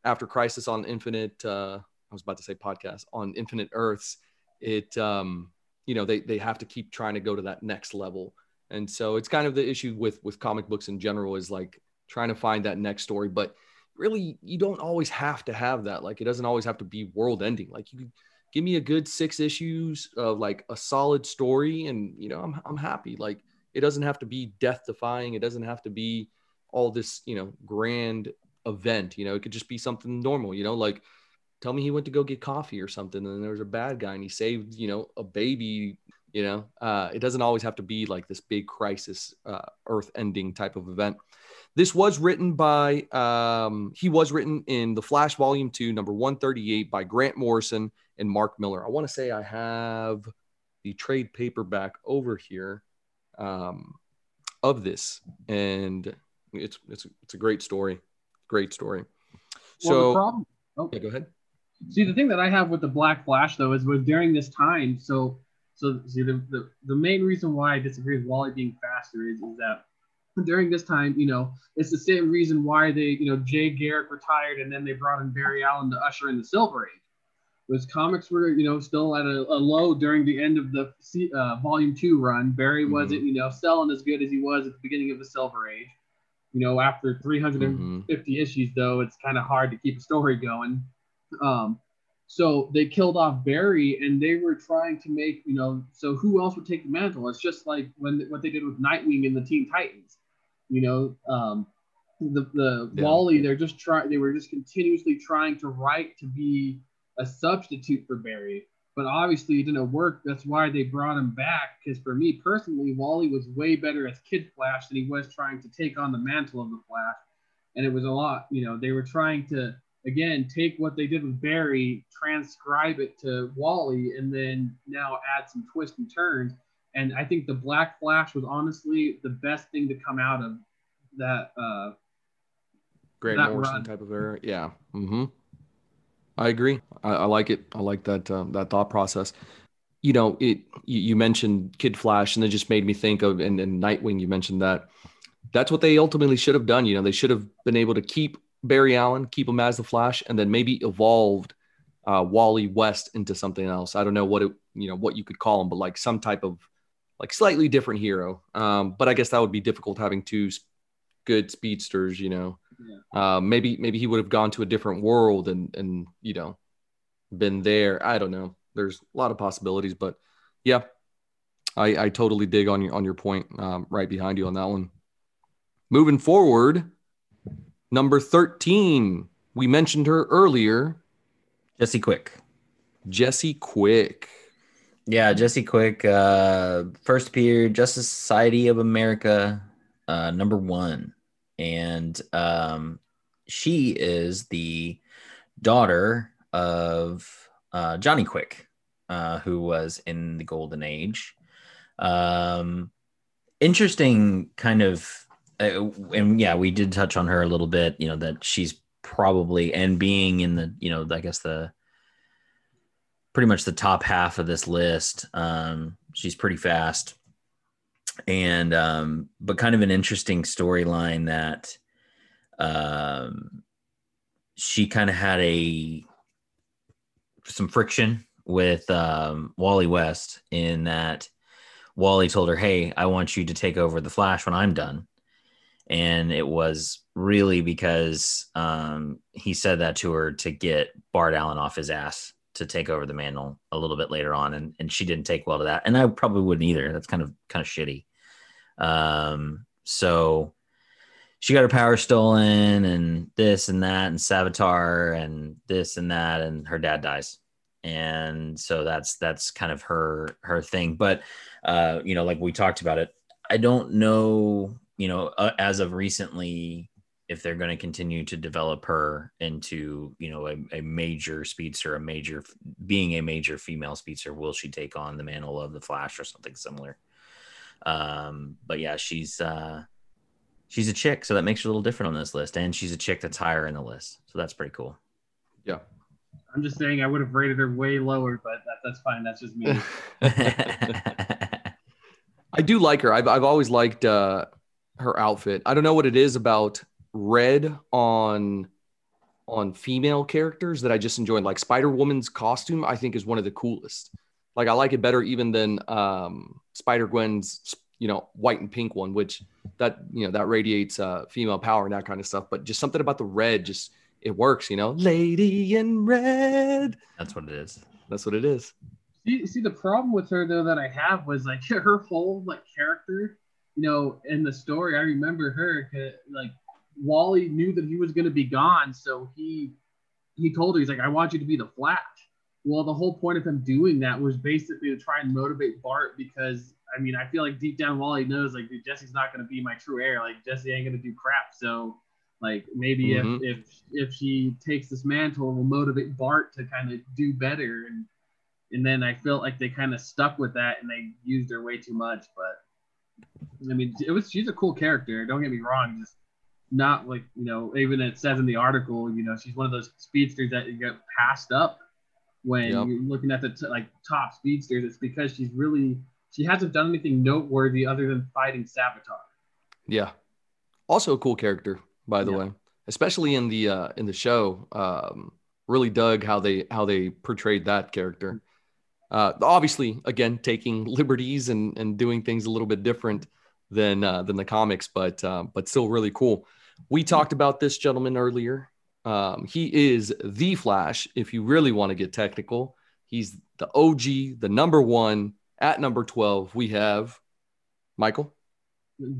A: after Crisis on Infinite, uh, I was about to say podcast on Infinite Earths, it um, you know they they have to keep trying to go to that next level. And so it's kind of the issue with with comic books in general is like trying to find that next story, but really you don't always have to have that. Like it doesn't always have to be world ending. Like you give me a good six issues of like a solid story and you know I'm I'm happy. Like it doesn't have to be death defying. It doesn't have to be all this, you know, grand event. You know, it could just be something normal, you know, like tell me he went to go get coffee or something and there was a bad guy and he saved, you know, a baby you know uh, it doesn't always have to be like this big crisis uh, earth ending type of event this was written by, um, he was written in The Flash Volume 2, number 138 by Grant Morrison and Mark Millar. I want to say I have the trade paperback over here um, of this, and it's, it's, it's a great story. Great story. So, well, the problem, oh. yeah, go ahead.
C: See, the thing that I have with the Black Flash, though, is was during this time. So, so see, the, the, the main reason why I disagree with Wally being faster is, is that during this time, you know, it's the same reason why they, you know, Jay Garrick retired and then they brought in Barry Allen to usher in the Silver Age. Was comics were, you know, still at a, a low during the end of the uh, Volume Two run. Barry mm-hmm. wasn't, you know, selling as good as he was at the beginning of the Silver Age. You know, after 350 mm-hmm. issues, though, it's kind of hard to keep a story going. Um, so they killed off Barry, and they were trying to make, you know, so who else would take the mantle? It's just like when what they did with Nightwing in the Teen Titans you know, um, the the yeah. Wally, they're just trying. They were just continuously trying to write to be a substitute for Barry, but obviously it didn't work. That's why they brought him back. Because for me personally, Wally was way better as Kid Flash than he was trying to take on the mantle of the Flash, and it was a lot. You know, they were trying to again take what they did with Barry, transcribe it to Wally, and then now add some twists and turns. And I think the Black Flash was honestly the best thing to come out of that. Uh,
A: Grant that Morrison run. type of era. Yeah. Mm-hmm. I agree. I, I, like it. I like that uh, that thought process. You know, it. You, you, mentioned Kid Flash, and it just made me think of and, and Nightwing. You mentioned that. That's what they ultimately should have done. You know, they should have been able to keep Barry Allen, keep him as the Flash, and then maybe evolved uh, Wally West into something else. I don't know what it, you know, what you could call him, but like some type of like slightly different hero. Um, but I guess that would be difficult having two good speedsters, you know. Yeah. Uh, maybe maybe he would have gone to a different world and and you know been there. I don't know. There's a lot of possibilities, but yeah, I, I totally dig on your on your point. Um, right behind you on that one. Moving forward, number thirteen. We mentioned her earlier.
B: Jesse Quick.
A: Jesse Quick.
B: Yeah, Jesse Quick, uh, first appeared Justice Society of America, uh, number one, and um, she is the daughter of uh, Johnny Quick, uh, who was in the Golden Age. Um, interesting, kind of, uh, and yeah, we did touch on her a little bit. You know that she's probably and being in the, you know, I guess the pretty much the top half of this list. Um, she's pretty fast. and um, but kind of an interesting storyline that um, she kind of had a some friction with um, Wally West in that Wally told her, "Hey, I want you to take over the Flash when I'm done," and it was really because um, he said that to her to get Bart Allen off his ass to take over the mantle a little bit later on, and and she didn't take well to that, and I probably wouldn't either. That's kind of kind of shitty. Um, so she got her power stolen, and this and that, and Savitar, and this and that, and her dad dies, and so that's that's kind of her her thing. But uh, you know, like we talked about it, I don't know, you know, uh, as of recently if they're going to continue to develop her into you know a, a major speedster a major being a major female speedster will she take on the mantle of the flash or something similar? Um but yeah she's uh she's a chick so that makes her a little different on this list and she's a chick that's higher in the list so that's pretty cool.
A: Yeah.
C: I'm just saying i would have rated her way lower but that, that's fine that's just me. (laughs)
A: I do like her. I've, I've always liked uh her outfit. I don't know what it is about red on on female characters that I just enjoyed. Like Spider Woman's costume, I think is one of the coolest. Like I like it better even than um, Spider Gwen's, you know, white and pink one, which that you know that radiates uh, female power and that kind of stuff. But just something about the red, just it works. You know, Lady in Red.
B: That's what it is.
A: That's what it is.
C: See, see the problem with her though that I have was like (laughs) her whole like character. You know, in the story, I remember her like Wally knew that he was going to be gone, so he he told her he's like, "I want you to be the Flash." Well, the whole point of him doing that was basically to try and motivate Bart because I mean, I feel like deep down Wally knows like Jesse's not going to be my true heir. Like Jesse ain't going to do crap. So like maybe mm-hmm. if if if she takes this mantle, will motivate Bart to kind of do better. And and then I felt like they kind of stuck with that and they used her way too much. But I mean, it was she's a cool character. Don't get me wrong. Just not like you know even it says in the article you know she's one of those speedsters that you get passed up when yep. you're looking at the t- like top speedsters it's because she's really she hasn't done anything noteworthy other than fighting Savitar.
A: Yeah. Also a cool character, by the way, especially in the uh, in the show. Um, really dug how they how they portrayed that character. Uh, obviously, again, taking (laughs) liberties and and doing things a little bit different than uh, than the comics, but um, but still really cool. We talked about this gentleman earlier. Um, he is the Flash. If you really want to get technical, he's the OG, the number one. At number twelve, we have Michael.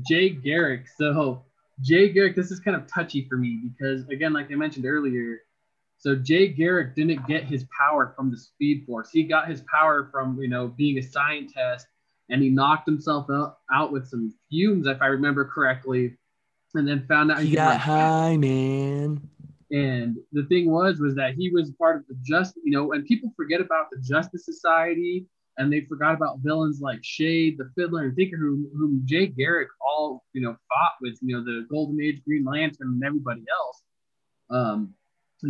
C: Jay Garrick. So Jay Garrick, this is kind of touchy for me because again, like I mentioned earlier, so Jay Garrick didn't get his power from the Speed Force. He got his power from you know being a scientist and he knocked himself out, out with some fumes, if I remember correctly, and then found out
A: he, he got high, man.
C: And the thing was, was that he was part of the just, you know, and people forget about the Justice Society, and they forgot about villains like Shade, the Fiddler, and Thinker, whom, whom Jay Garrick all, you know, fought with, you know, the Golden Age Green Lantern and everybody else. Um,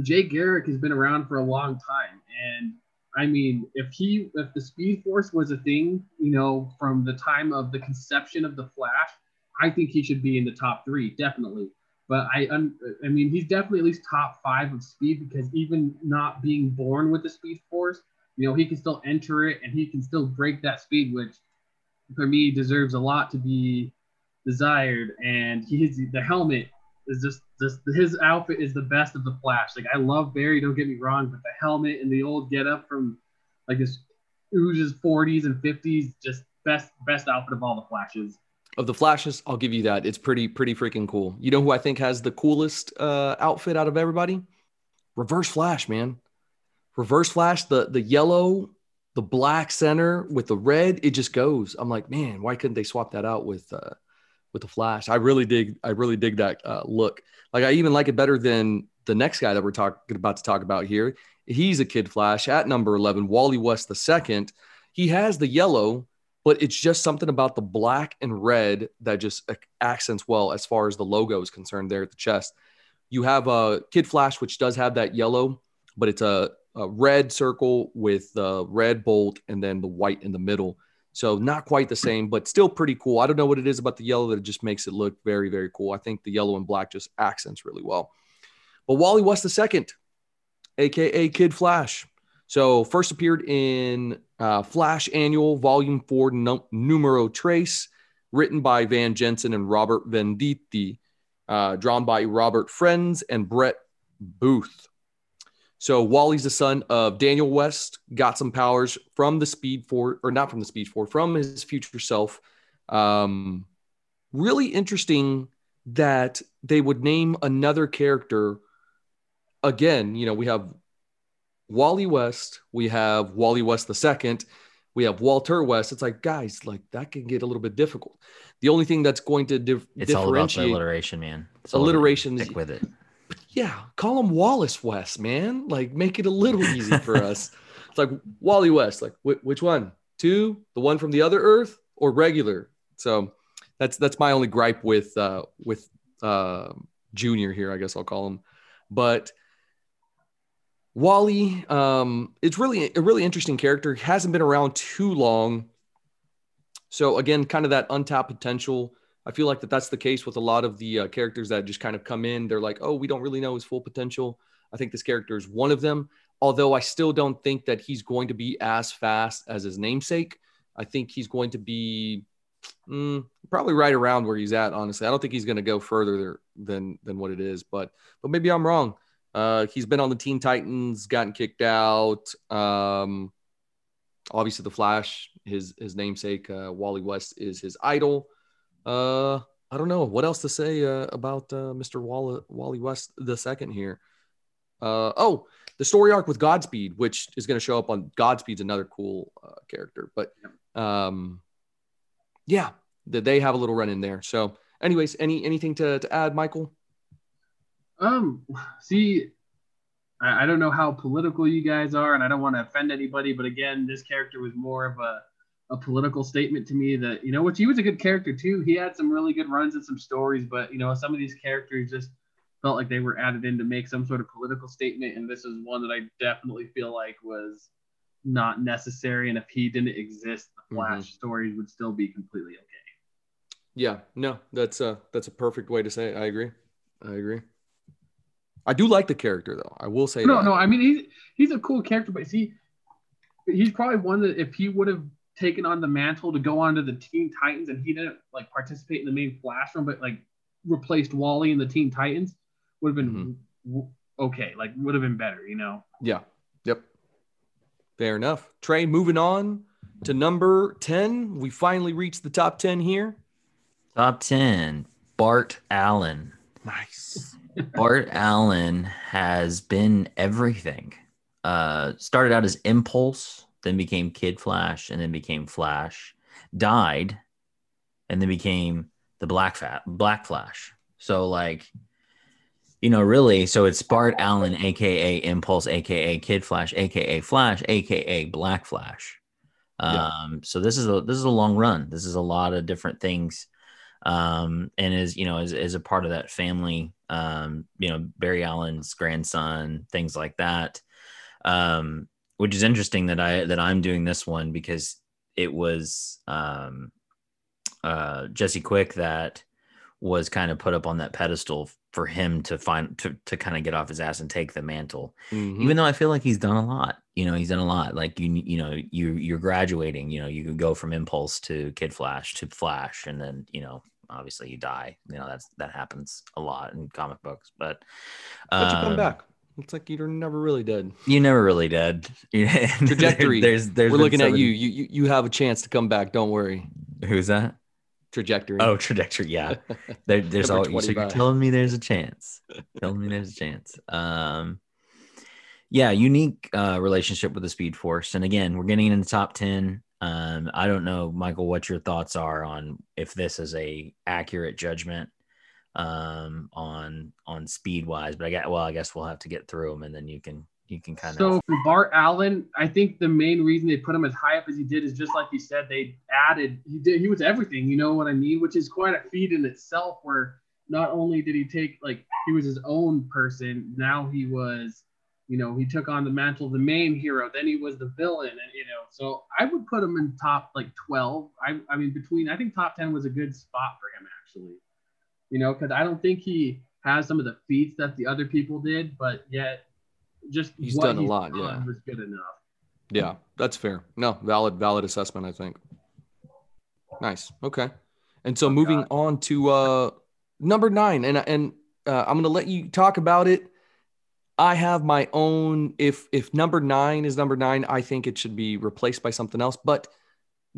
C: Jay Garrick has been around for a long time, and I mean, if he if the Speed Force was a thing, you know, from the time of the conception of the Flash, I think he should be in the top three, definitely. But I, I mean, he's definitely at least top five of speed because even not being born with the Speed Force, you know, he can still enter it and he can still break that speed, which for me deserves a lot to be desired. And he's the helmet is just just his outfit is the best of the Flash. Like I love Barry, don't get me wrong, but the helmet and the old getup from like this Ooze's 40s and 50s, just best best outfit of all the Flashes.
A: Of the Flashes, I'll give you that. It's pretty pretty freaking cool. You know who I think has the coolest uh, outfit out of everybody? Reverse Flash, man. Reverse Flash, the the yellow, the black center with the red, it just goes. I'm like, man, why couldn't they swap that out with uh, with the Flash. I really dig. I really dig that uh, look. Like I even like it better than the next guy that we're talking about to talk about here. He's a Kid Flash at number eleven, Wally West the second. He has the yellow, but it's just something about the black and red that just accents well as far as the logo is concerned. There at the chest, you have a Kid Flash, which does have that yellow, but it's a, a red circle with the red bolt and then the white in the middle. So not quite the same, but still pretty cool. I don't know what it is about the yellow that just makes it look very, very cool. I think the yellow and black just accents really well. But Wally West II, aka Kid Flash. So first appeared in uh, Flash Annual Volume 4 no, Numero Trace, written by Van Jensen and Robert Venditti, uh, drawn by Robert Friends and Brett Booth. So Wally's the son of Daniel West, got some powers from the Speed Force, or not from the Speed Force, from his future self. Um, really interesting that they would name another character. Again, you know, we have Wally West, we have Wally West the second, we have Walter West. It's like, guys, like that can get a little bit difficult. The only thing that's going to dif-
B: It's all about the
A: differentiate
B: alliteration, man. It's
A: alliteration.
B: Stick with it.
A: yeah, call him Wallace West, man. Like, make it a little easy for us. (laughs) It's like Wally West. Like, wh- which one? Two, the one from the other Earth, or regular? So that's that's my only gripe with uh, with uh, Junior here. I guess I'll call him. But Wally, um, it's really a really interesting character. Hasn't been around too long. So again, kind of that untapped potential. I feel like that that's the case with a lot of the uh, characters that just kind of come in. They're like, oh, we don't really know his full potential. I think this character is one of them. Although I still don't think that he's going to be as fast as his namesake. I think he's going to be mm, probably right around where he's at. Honestly, I don't think he's going to go further than than what it is. But but maybe I'm wrong. Uh, he's been on the Teen Titans, gotten kicked out. Um, obviously, the Flash, his his namesake, uh, Wally West, is his idol. Uh, I don't know what else to say uh, about uh, Mr. Wally, Wally West the second here. Uh, oh, the story arc with Godspeed, which is going to show up on Godspeed's another cool uh, character, but um, yeah, that they have a little run in there. So, anyways, any anything to, to add, Michael?
C: Um, see, I, I don't know how political you guys are, and I don't want to offend anybody, but again, this character was more of a, a political statement to me that, you know, which he was a good character too. He had some really good runs and some stories, but, you know, some of these characters just felt like they were added in to make some sort of political statement. And this is one that I definitely feel like was not necessary. And if he didn't exist, the Flash stories would still be completely okay.
A: Yeah, no, that's a that's a perfect way to say it. I agree. I agree. I do like the character though. I will say
C: No,
A: that.
C: no, I mean he's he's a cool character, but see, he's probably one that if he would have taken on the mantle to go on to the Teen Titans and he didn't like participate in the main Flash run, but like replaced Wally in the Teen Titans, would have been
A: Mm-hmm.
C: w- okay. Like would have been better, you know.
A: Yeah. Yep. Fair enough. Trey, moving on to number 10. We finally reached the top 10 here.
B: Top 10, Bart Allen.
A: Nice.
B: Bart Allen has been everything. Uh, started out as Impulse, then became Kid Flash, and then became Flash. Died, and then became the Black Fat Black Flash. So like, you know, really, so it's Bart Allen, aka Impulse, aka Kid Flash, aka Flash, aka Black Flash.
A: Yeah.
B: Um, so this is a this is a long run. This is a lot of different things um, and is you know is, is a part of that family um, you know barry allen's grandson things like that um, which is interesting that i that i'm doing this one because it was um, uh, jesse quick that was kind of put up on that pedestal for him to find to, to kind of get off his ass and take the mantle
A: Mhm.
B: even though I feel like he's done a lot. You know, he's done a lot. Like you, you know, you you're graduating. You know, you could go from Impulse to Kid Flash to Flash, and then you know, obviously you die. You know, that's that happens a lot in comic books. But
A: but you come
B: um,
A: back. It's like you're never really dead.
B: You never really dead. (laughs) (laughs)
A: Trajectory.
B: there's there's
A: We're looking
B: so
A: at you. you. You you have a chance to come back. Don't worry.
B: Who's that?
A: Trajectory.
B: Oh, trajectory. Yeah. (laughs) There, there's all. So you're telling me there's a chance. telling me there's a chance. Um, yeah, unique uh, relationship with the Speed Force, and again, we're getting in the top ten. Um, I don't know, Michael, what your thoughts are on if this is a accurate judgment um, on on speed wise. But I guess, well, I guess we'll have to get through them, and then you can you can kind
C: So
B: of.
C: for Bart Allen, I think the main reason they put him as high up as he did is just like you said, they added he did he was everything, you know what I mean? Which is quite a feat in itself where not only did he take like he was his own person, now he was you know, he took on the mantle of the main hero. Then he was the villain, and you know, so I would put him in top like 12. I, I mean, between I think top 10 was a good spot for him actually. You know, because I don't think he has some of the feats that the other people did, but yet just
A: he's done he's a lot. yeah,
C: was good enough.
A: Yeah, that's fair. No, valid, valid assessment. I think. Nice. Okay. And so oh, moving God. on to uh, number nine, and and uh, I'm going to let you talk about it I have my own. If if number nine is number nine, I think it should be replaced by something else. But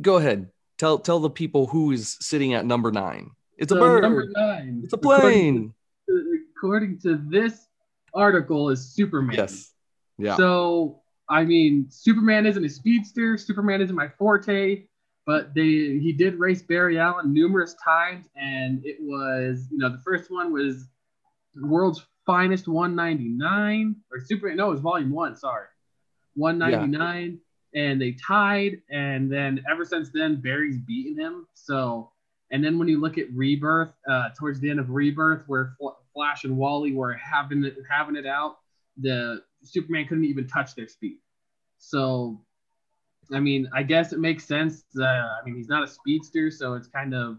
A: go ahead, tell tell the people who is sitting at number nine. It's so a bird. Number nine. It's a plane.
C: According to, according to this article, is Superman.
A: Yes. Yeah.
C: So I mean, Superman isn't a speedster. Superman isn't my forte. But they he did race Barry Allen numerous times, and it was you know the first one was world's finest 199 or super no it was volume one sorry 199 yeah. and they tied and then ever since then barry's beaten him so and then when you look at rebirth uh, towards the end of rebirth where flash and wally were having it having it out the superman couldn't even touch their speed so i mean i guess it makes sense uh, i mean he's not a speedster so it's kind of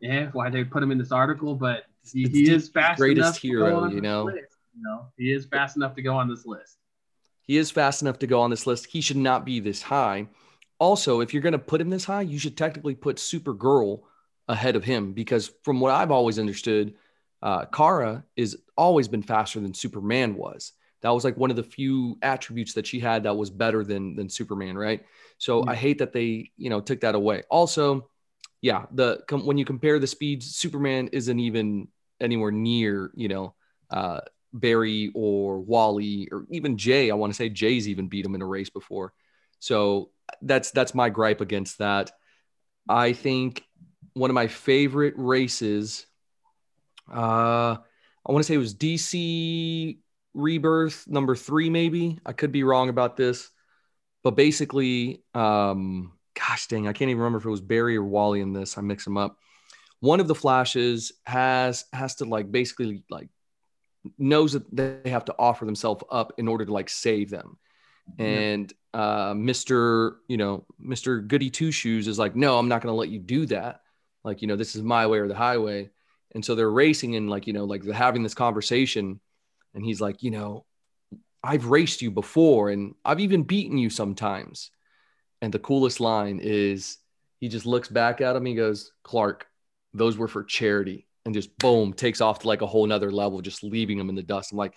C: yeah why they put him in this article but he, he is fast greatest hero, you know. List, you know, he is fast enough to go on this list.
A: He is fast enough to go on this list. He should not be this high. Also, if you're going to put him this high, you should technically put Supergirl ahead of him because, from what I've always understood, uh, Kara is always been faster than Superman was. That was like one of the few attributes that she had that was better than than Superman, right? So. I hate that they you know took that away. Also, yeah, the when you compare the speeds, Superman isn't even anywhere near, you know, uh, Barry or Wally or even Jay. I want to say Jay's even beat him in a race before. So that's that's my gripe against that. I think one of my favorite races, uh, I want to say it was DC Rebirth number three, maybe. I could be wrong about this, but basically, um, gosh dang, I can't even remember if it was Barry or Wally in this. I mix them up. One of the flashes has has to like basically like knows that they have to offer themselves up in order to like save them. And uh, Mr. You know, Mr. Goody Two Shoes is like, no, I'm not going to let you do that. Like, you know, this is my way or the highway. And so they're racing and like, you know, like they're having this conversation. And he's like, you know, I've raced you before and I've even beaten you sometimes. And the coolest line is he just looks back at him. He goes, Clark, those were for charity. And just boom, takes off to like a whole nother level, just leaving him in the dust. I'm like,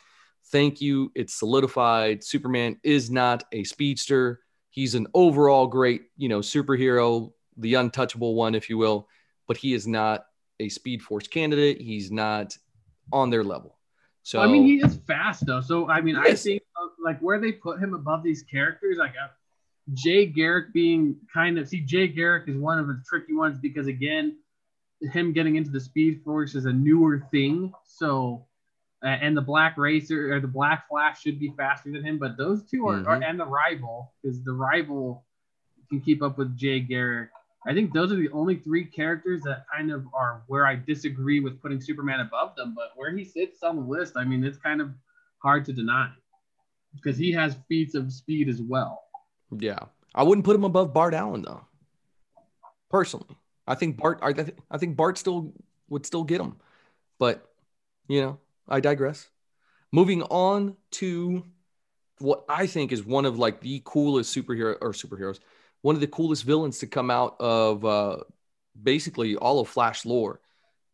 A: thank you. It's solidified. Superman is not a speedster. He's an overall great, you know, superhero, the untouchable one, if you will, but he is not a Speed Force candidate. He's not on their level. So
C: I mean, he is fast though. So I mean, I think uh, like where they put him above these characters, like Jay Garrick being kind of see Jay Garrick is one of the tricky ones because again, him getting into the Speed Force is a newer thing. So, uh, and the Black Racer or the Black Flash should be faster than him, but those two are, mm-hmm. are and the Rival because the Rival can keep up with Jay Garrick. I think those are the only three characters that kind of are where I disagree with putting Superman above them. But where he sits on the list, I mean, it's kind of hard to deny because he has feats of speed as well.
A: Yeah. I wouldn't put him above Bart Allen though. Personally. I think Bart I, th- I think Bart still would still get him. But you know, I digress. Moving on to what I think is one of like the coolest superhero or superheroes, one of the coolest villains to come out of uh, basically all of Flash lore.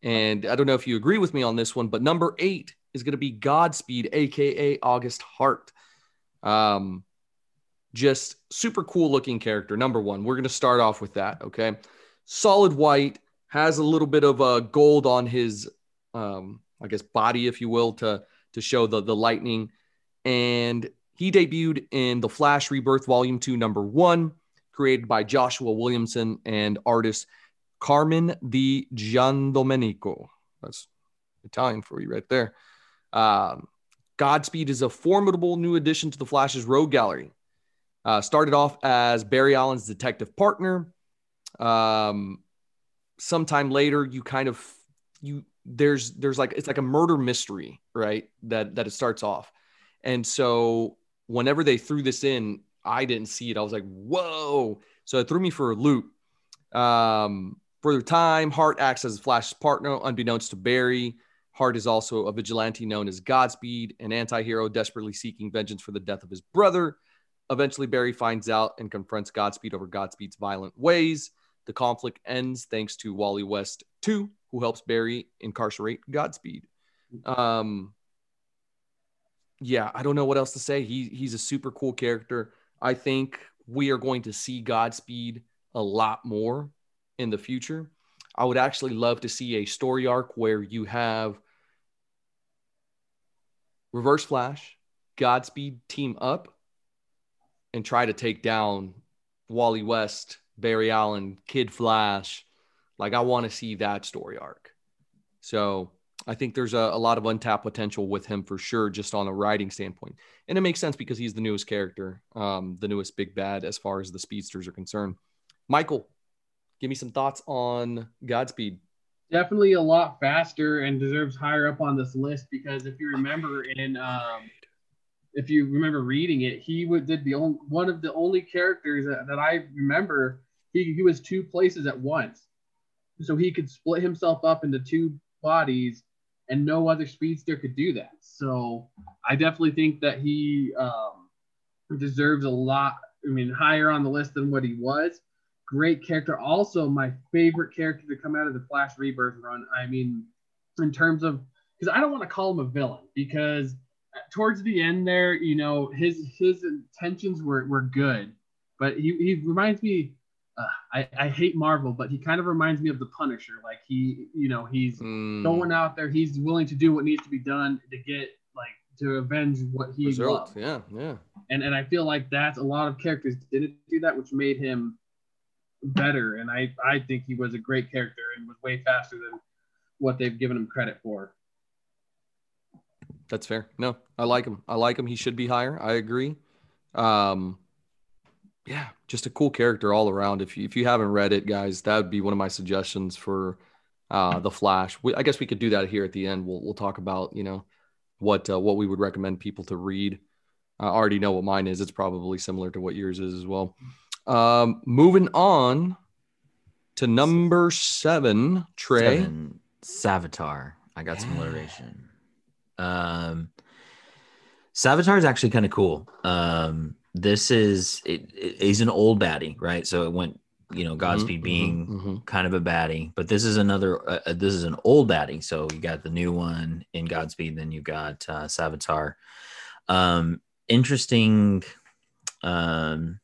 A: And I don't know if you agree with me on this one, but number eight is going to be Godspeed, aka August Hart. Um, just super cool looking character. Number one, we're going to start off with that. Okay. Solid white, has a little bit of a uh, gold on his, um, I guess, body, if you will, to, to show the, the lightning. And he debuted in The Flash Rebirth Volume 2, number one, created by Joshua Williamson and artist Carmine Di Giandomenico. That's Italian for you right there. Um, Godspeed is a formidable new addition to the Flash's Rogue Gallery. Uh, started off as Barry Allen's detective partner. Um, sometime later, you kind of you there's there's like it's like a murder mystery, right? That that it starts off, And so whenever they threw this in, I didn't see it. I was like, whoa. So it threw me for a loop. Um, for the time, Hart acts as Flash's partner, unbeknownst to Barry. Hart is also a vigilante known as Godspeed, an anti hero desperately seeking vengeance for the death of his brother. Eventually, Barry finds out and confronts Godspeed over Godspeed's violent ways. The conflict ends thanks to Wally West 2, who helps Barry incarcerate Godspeed. Um, yeah, I don't know what else to say. He, he's a super cool character. I think we are going to see Godspeed a lot more in the future. I would actually love to see a story arc where you have Reverse Flash, Godspeed team up and try to take down Wally West, Barry Allen, Kid Flash. Like, I want to see that story arc. So I think there's a, a, lot of untapped potential with him for sure, just on a writing standpoint. And it makes sense because he's the newest character, um, the newest big bad as far as the speedsters are concerned. Michael, give me some thoughts on Godspeed.
C: Definitely a lot faster and deserves higher up on this list because if you remember in um, if you remember reading it, he would did the only one of the only characters that, that I remember. He, he was two places at once, so he could split himself up into two bodies, and no other speedster could do that. So I definitely think that he um, deserves a lot. I mean, higher on the list than what he was. Great character. Also, my favorite character to come out of the Flash Rebirth run. I mean, in terms of because I don't want to call him a villain because towards the end there, you know, his his intentions were were good, but he, he reminds me. Uh, I, I hate Marvel, but he kind of reminds me of the Punisher. Like he, you know, he's mm. going out there. He's willing to do what needs to be done to get like to avenge what he
A: loved. Yeah, yeah.
C: And and I feel like that's a lot of characters didn't do that, which made him better. And I I think he was a great character and was way faster than what they've given him credit for.
A: That's fair. No, I like him. I like him. He should be higher. I agree. Um, yeah, just a cool character all around. If you, if you haven't read it, guys, that would be one of my suggestions for uh, the Flash. We, I guess we could do that here at the end. We'll we'll talk about you know what uh, what we would recommend people to read. I already know what mine is. It's probably similar to what yours is as well. Um, moving on to number seven, Trey seven,
B: Savitar. I got yeah. some alliteration. Um, Savitar is actually kind of cool. Um, this is it, it, he's an old baddie, right? So it went, you know, Godspeed mm-hmm, being mm-hmm. kind of a baddie, but this is another. Uh, uh, this is an old baddie. So you got the new one in Godspeed, then you got uh, Savitar. Um, interesting. Um,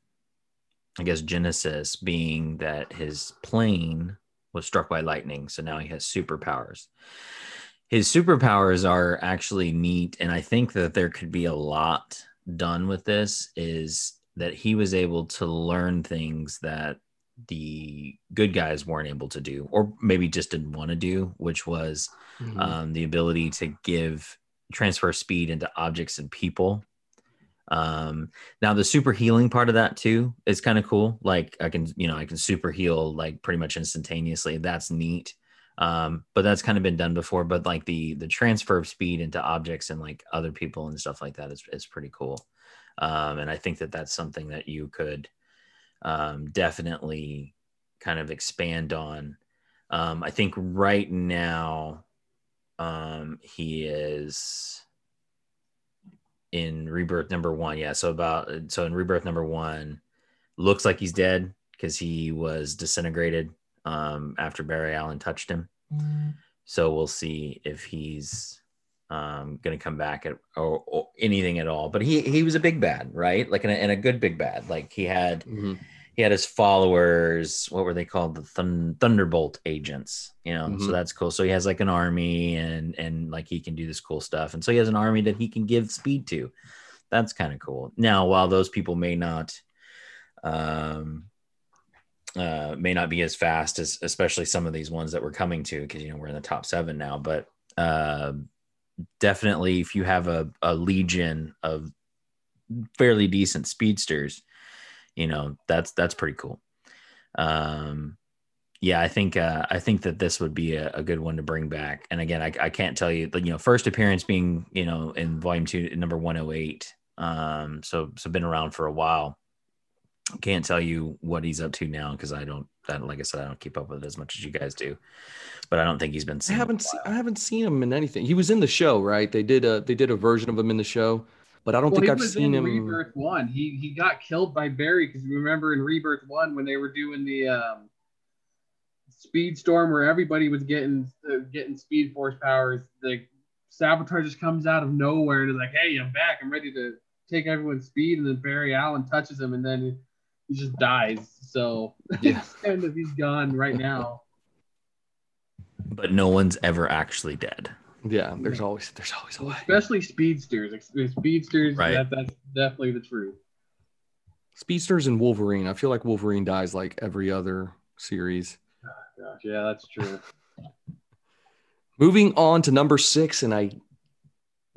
B: I guess Genesis being that his plane was struck by lightning, so now he has superpowers his superpowers are actually neat and i think that there could be a lot done with this is that he was able to learn things that the good guys weren't able to do or maybe just didn't want to do which was mm-hmm. um, the ability to give transfer speed into objects and people. Um now the super healing part of that too is kind of cool. Like i can you know i can super heal like pretty much instantaneously. That's neat um, but that's kind of been done before but like the the transfer of speed into objects and like other people and stuff like that is, is pretty cool. Um, and i think that that's something that you could um, definitely kind of expand on. Um, i think right now um, he is in rebirth number one yeah so about so in rebirth number one looks like he's dead because he was disintegrated um, after Barry Allen touched him. Mm. So we'll see if he's um, going to come back at or, or, anything at all. But he he was a big bad, right? Like in a, in a good big bad. Like he had mm-hmm. he had his followers. What were they called? The thun- Thunderbolt agents. You know, mm-hmm. so that's cool. So he has like an army, and and like he can do this cool stuff. And so he has an army that he can give speed to. That's kind of cool. Now, while those people may not um uh, may not be as fast as especially some of these ones that we're coming to because you know we're in the top seven now but uh, definitely if you have a, a legion of fairly decent speedsters you know that's that's pretty cool um yeah, I think uh, I think that this would be a, a, good one to bring back. And again, I, I can't tell you, you know, first appearance being you know in volume two, number 108 Um, so so been around for a while. Can't tell you what he's up to now because I don't. That, like I said, I don't keep up with it as much as you guys do. But I don't think he's been.
A: I haven't. Seen, I haven't seen him in anything. He was in the show, right? They did a they did a version of him in the show but I don't well, think I've seen him.
C: Rebirth one, he he got killed by Barry because you remember in Rebirth one when they were doing the um, Speed Storm where everybody was getting uh, getting Speed Force powers. The Savitar just comes out of nowhere and is like, "Hey, I'm back. I'm ready to take everyone's speed." And then Barry Allen touches him, and then he just dies. So yeah, kind of he's gone right now.
B: But no one's ever actually dead.
A: Yeah, there's always there's always a way.
C: Especially speedsters. Speedsters, right. That, that's definitely the truth.
A: Speedsters and Wolverine. I feel like Wolverine dies like every other series.
C: Oh, gosh, yeah, that's true.
A: Moving on to number six, and I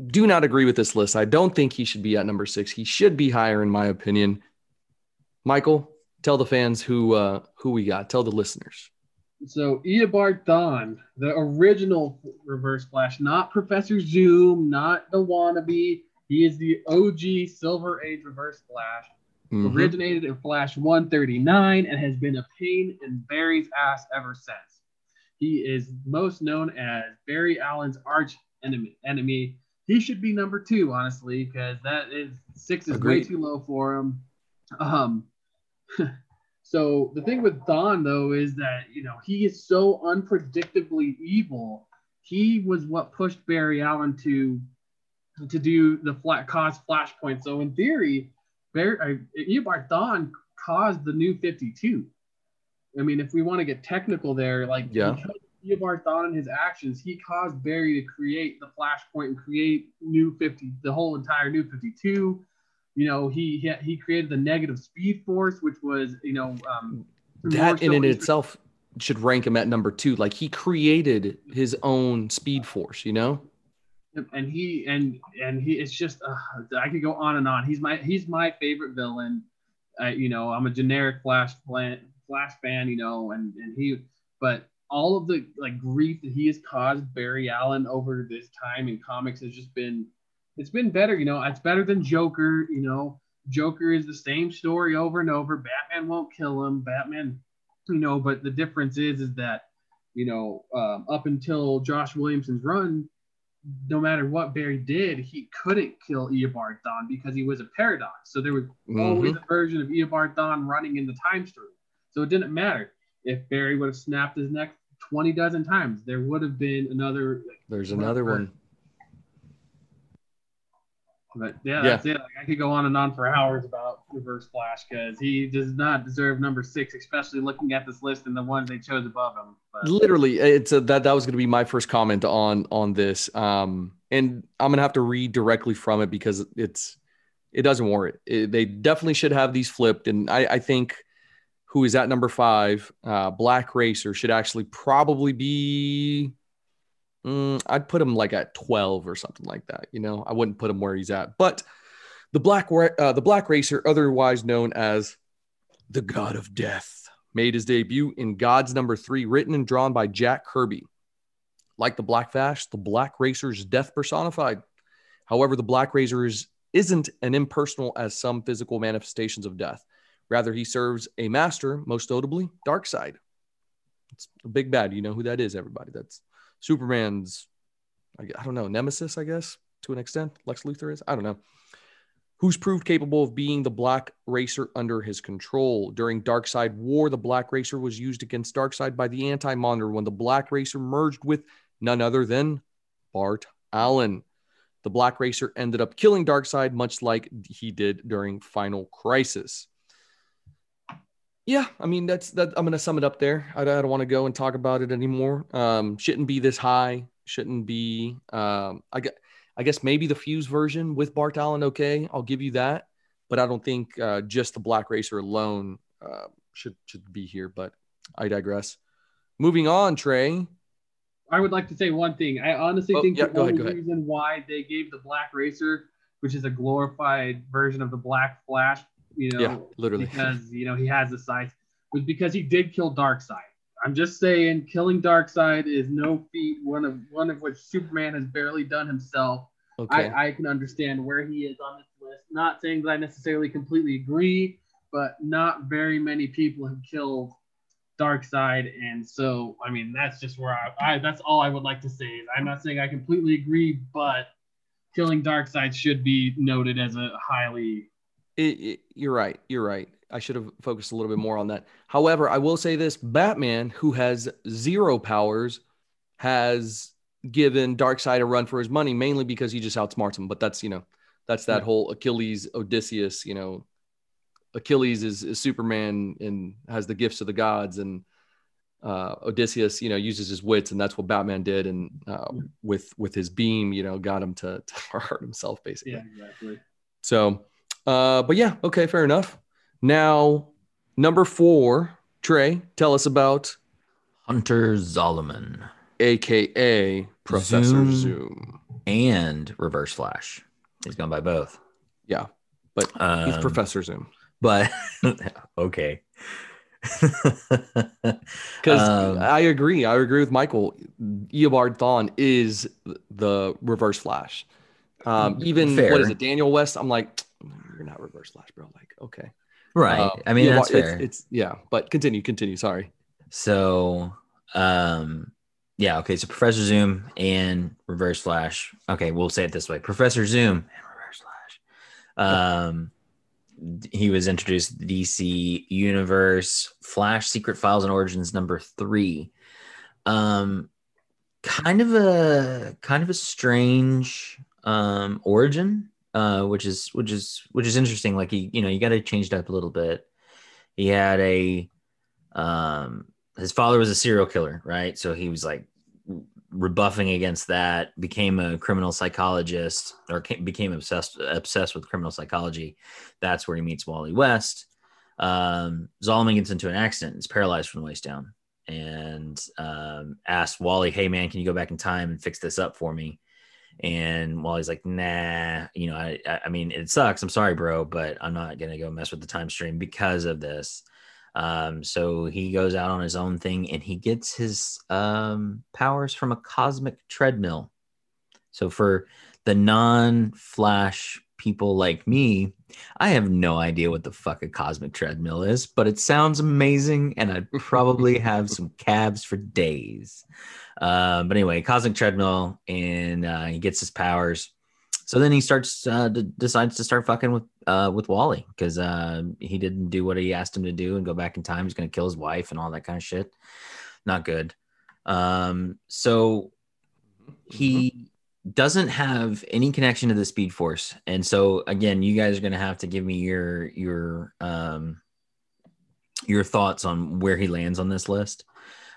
A: do not agree with this list. I don't think he should be at number six. He should be higher, in my opinion. Michael, tell the fans who uh, who we got. Tell the listeners.
C: So Eobard Thawne, the original Reverse Flash, not Professor Zoom, not the wannabe. He is the OG Silver Age Reverse Flash. Mm-hmm. Originated in Flash 139 and has been a pain in Barry's ass ever since. He is most known as Barry Allen's arch enemy. Enemy. He should be number two, honestly, because that is six is Agreed. way too low for him. Um, (laughs) So the thing with Thawne though is that you know he is so unpredictably evil. He was what pushed Barry Allen to to do the flat cause flashpoint. So in theory, Barry uh, Eobard Thawne caused the new 52. I mean, if we want to get technical there, like
A: yeah.
C: Eobard Thawne and his actions, he caused Barry to create the flashpoint and create new 50, the whole entire new 52 you know, he he, he created the negative speed force, which was you know um,
A: that in and itself should rank him at number two. Like he created his own speed force, you know.
C: And he and and he it's just uh, I could go on and on. He's my he's my favorite villain. Uh, you know, I'm a generic Flash fan, Flash fan, you know, and and he but all of the like grief that he has caused Barry Allen over this time in comics has just been it's been better. You know, it's better than Joker. You know, Joker is the same story over and over. Batman won't kill him. Batman, you know, but the difference is, is that, you know, um, up until Josh Williamson's run, no matter what Barry did, he couldn't kill Eobard Thawne because he was a paradox. So there was mm-hmm. always a version of Eobard Thawne running in the time stream. So it didn't matter if Barry would have snapped his neck 20 dozen times. There would have been another.
A: There's another one.
C: But yeah, that's it. Like, I could go on and on for hours about Reverse Flash because he does not deserve number six, especially looking at this list and the ones they chose above him.
A: But. Literally, it's a, that that was going to be my first comment on on this, um, and I'm gonna have to read directly from it because it's it doesn't warrant it. they definitely should have these flipped, and I, I think who is at number five, uh, Black Racer, should actually probably be Mm, I'd put him like at 12 or something like that. You know, I wouldn't put him where he's at. But the black uh, the black racer, otherwise known as the God of Death, made his debut in Gods Number Three, written and drawn by Jack Kirby. Like the Black Flash, the Black Racer's death personified. However, the Black Racer is, isn't an impersonal as some physical manifestations of death. Rather, he serves a master, most notably Darkseid. It's a big bad. You know who that is, everybody. That's Superman's, I don't know, nemesis, I guess, to an extent. Lex Luthor is. I don't know. Who's proved capable of being the Black Racer under his control. During Darkseid War, the Black Racer was used against Darkseid by the Anti Monitor when the Black Racer merged with none other than Bart Allen. The Black Racer ended up killing Darkseid, much like he did during Final Crisis yeah, I mean that's that. I'm gonna sum it up there. I, I don't want to go and talk about it anymore. Um, shouldn't be this high. Shouldn't be. Um, I get. I guess maybe the fuse version with Bart Allen. Okay, I'll give you that. But I don't think uh, just the Black Racer alone uh, should should be here. But I digress. Moving on, Trey.
C: I would like to say one thing. I honestly oh, think yeah, the only ahead, reason why they gave the Black Racer, which is a glorified version of the Black Flash, you know,
A: yeah, literally
C: because you know he has the size was because he did kill Darkseid. I'm just saying, killing Darkseid is no feat. One of one of which Superman has barely done himself.
A: Okay.
C: I, I can understand where he is on this list. Not saying that I necessarily completely agree, but not very many people have killed Darkseid, and so I mean that's just where I, I that's all I would like to say. I'm not saying I completely agree, but killing Darkseid should be noted as a highly.
A: It, it, you're right. You're right. I should have focused a little bit more on that. However, I will say this: Batman, who has zero powers, has given Darkseid a run for his money, mainly because he just outsmarts him. But that's you know, that's that
C: Yeah.
A: whole Achilles Odysseus. You know, Achilles is, is Superman and has the gifts of the gods, and uh, Odysseus, you know, uses his wits, and that's what Batman did, and uh,
C: Yeah.
A: with with his beam, you know, got him to, to (laughs) hurt himself basically.
C: Yeah, exactly.
A: So, uh, but yeah, okay, fair enough. Now, number four, Trey, tell us about
B: Hunter Zolomon
A: AKA Professor
B: Zoom.
A: Zoom.
B: and Reverse Flash. He's gone by both.
A: Yeah, but
B: Um,
A: he's Professor Zoom
B: But (laughs) okay. (laughs)
A: because
B: Um,
A: I agree. I agree with Michael. Eobard Thawne is the Reverse Flash. Um, even
B: Fair.
A: what is it, Daniel West? I'm like, you're not Reverse Flash, bro. Like, okay,
B: right.
A: Uh,
B: I mean, that's
A: it's-
B: fair.
A: It's, yeah, but continue, continue. Sorry.
B: So, um, yeah, okay. So Professor Zoom and Reverse Flash. Okay, we'll say it this way: Professor Zoom and Reverse Flash. Um, he was introduced to the DC Universe Flash Secret Files and Origins number three. Um, kind of a kind of a strange um origin, uh, which is which is which is interesting. Like he, you know, you got to change it up a little bit. He had a um his father was a serial killer, right? So he was like rebuffing against that, became a criminal psychologist or ca- became obsessed obsessed with criminal psychology. That's where he meets Wally West. Um, Zolomon gets into an accident, is paralyzed from the waist down, and um, asks Wally, "Hey man, can you go back in time and fix this up for me?" And Wally's like, "Nah, you know, I, I mean, it sucks. I'm sorry, bro, but I'm not gonna go mess with the time stream because of this." Um, so he goes out on his own thing and he gets his um, powers from a cosmic treadmill. So for the non-flash people like me, I have no idea what the fuck a cosmic treadmill is, but it sounds amazing and I'd probably (laughs) have some cabs for days. Um, but anyway, cosmic treadmill and uh, he gets his powers. So then he starts uh, d- decides to start fucking with uh, with Wally because uh, he didn't do what he asked him to do and go back in time. He's gonna kill his wife and all that kind of shit. Not good. Um, so he doesn't have any connection to the Speed Force, and so again, you guys are gonna have to give me your your um, your thoughts on where he lands on this list.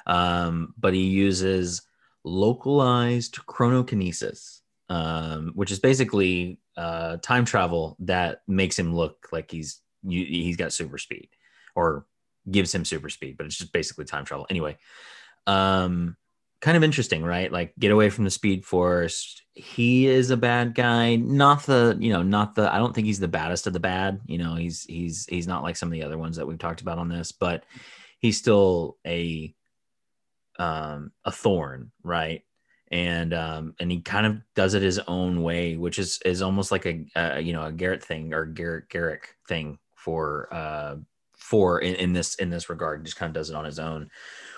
B: Um, but he uses localized chronokinesis um, which is basically uh, time travel that makes him look like he's he's got super speed or gives him super speed, but it's just basically time travel. Anyway, um, kind of interesting, right? Like get away from the speed force. He is a bad guy, not the you know not the. I don't think he's the baddest of the bad. You know, he's he's he's not like some of the other ones that we've talked about on this, but he's still a um a thorn, right? and um and he kind of does it his own way which is is almost like a, uh you know a garrett thing or garrett garrick thing for uh for in, in this in this regard just kind of does it on his own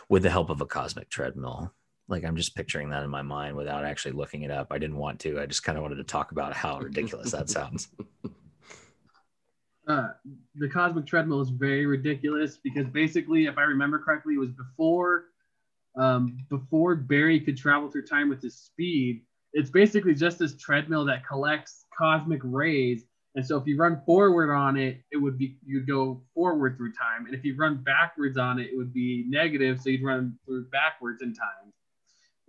B: with the help of a cosmic treadmill like i'm just picturing that in my mind without actually looking it up i didn't want to i just kind of wanted to talk about how ridiculous that sounds (laughs)
C: Uh, the cosmic treadmill is very ridiculous because basically, if I remember correctly, it was before um, before Barry could travel through time with his speed. It's basically just this treadmill that collects cosmic rays, and so if you run forward on it, it would be you'd go forward through time, and if you run backwards on it, it would be negative, so you'd run through backwards in time.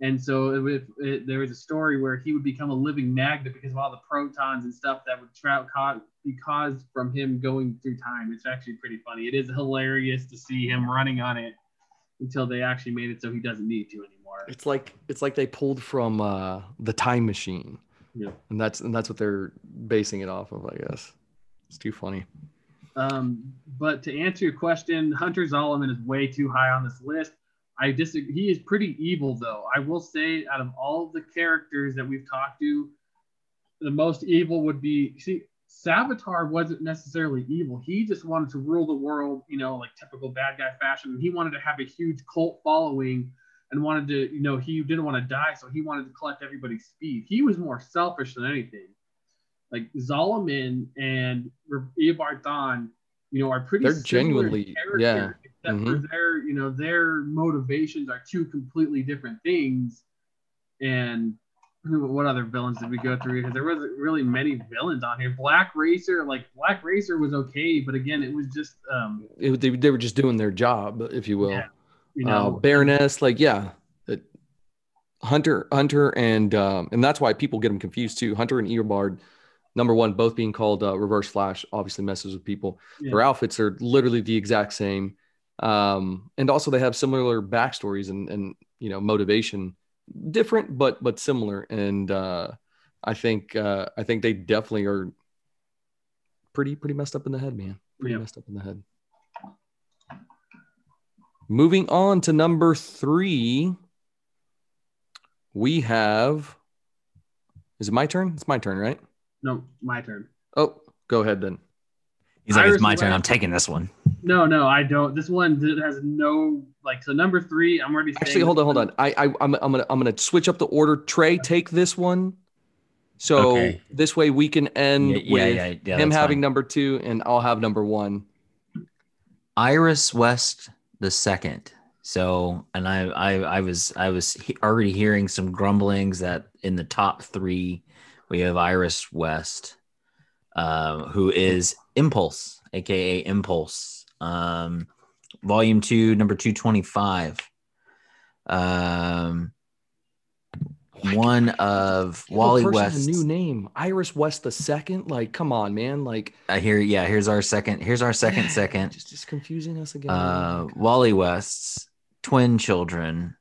C: And so it, would- it, there was a story where he would become a living magnet because of all the protons and stuff that would tra- ca- be caused from him going through time. It's actually pretty funny. It is hilarious to see him running on it until they actually made it so he doesn't need to anymore.
A: It's like it's like they pulled from uh, the Time Machine,
C: Yeah.
A: and that's and that's what they're basing it off of. I guess it's too funny.
C: Um, but to answer your question, Hunter Zolomon is way too high on this list. I disagree. He is pretty evil, though. I will say, out of all the characters that we've talked to, the most evil would be. See, Savitar wasn't necessarily evil. He just wanted to rule the world, you know, like typical bad guy fashion. He wanted to have a huge cult following and wanted to, you know, he didn't want to die, so he wanted to collect everybody's speed. He was more selfish than anything. Like Zolomon and Eobard Thawne, you know, are pretty.
A: They're genuinely, yeah.
C: Except mm-hmm. for their, you know, their motivations are two completely different things. And what other villains did we go through? Because there wasn't really many villains on here. Black Racer, like Black Racer was okay, but again, it was just um,
A: it, they, they were just doing their job, if you will. Yeah
C: you uh, know, uh,
A: Baroness, like yeah, it, Hunter, Hunter, and um, and that's why people get them confused too. Hunter and Eobard, number one, both being called uh, Reverse Flash, obviously messes with people. Yeah. Their outfits are literally the exact same, um, and also they have similar backstories and and you know motivation, different but but similar. And uh, I think uh, I think they definitely are pretty pretty messed up in the head, man. Pretty messed up in the head. Moving on to number three, we have. Is it my turn? It's my turn, right?
C: No, my turn.
A: Oh, go ahead then.
B: He's like, Iris it's my turn. I'm taking this one.
C: No, no, I don't. This one has no like. So number three, I'm already.
A: Actually, hold on, hold on. I, I, I'm, I'm gonna, I'm gonna switch up the order. Trey, take this one. So okay. this way we can end yeah, with yeah, yeah, him having fine. number two, and I'll have number one.
B: Iris West the second. So, and I, I, I was, I was already hearing some grumblings that in the top three, we have Iris West, uh, who is Impulse, aka Impulse, um, volume two, number 225. Um, one of Wally West.
A: new name, Iris West the second. Like, come on, man. Like,
B: I hear. Yeah, here's our second. Here's our second. (sighs) Second.
A: Just, just confusing us again.
B: Uh, Wally West's twin children,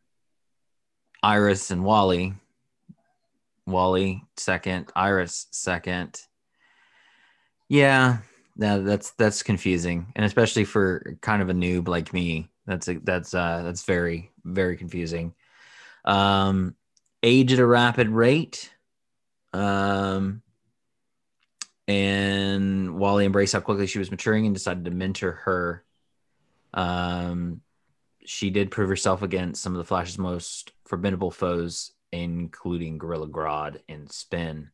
B: Iris and Wally. Wally second, Iris second. Yeah, yeah, that's that's confusing, and especially for kind of a noob like me, that's a, that's uh that's very very confusing. Um, age at a rapid rate. Um, and Wally embraced how quickly she was maturing and decided to mentor her. Um, she did prove herself against some of the Flash's most formidable foes, including Gorilla Grodd and Spin.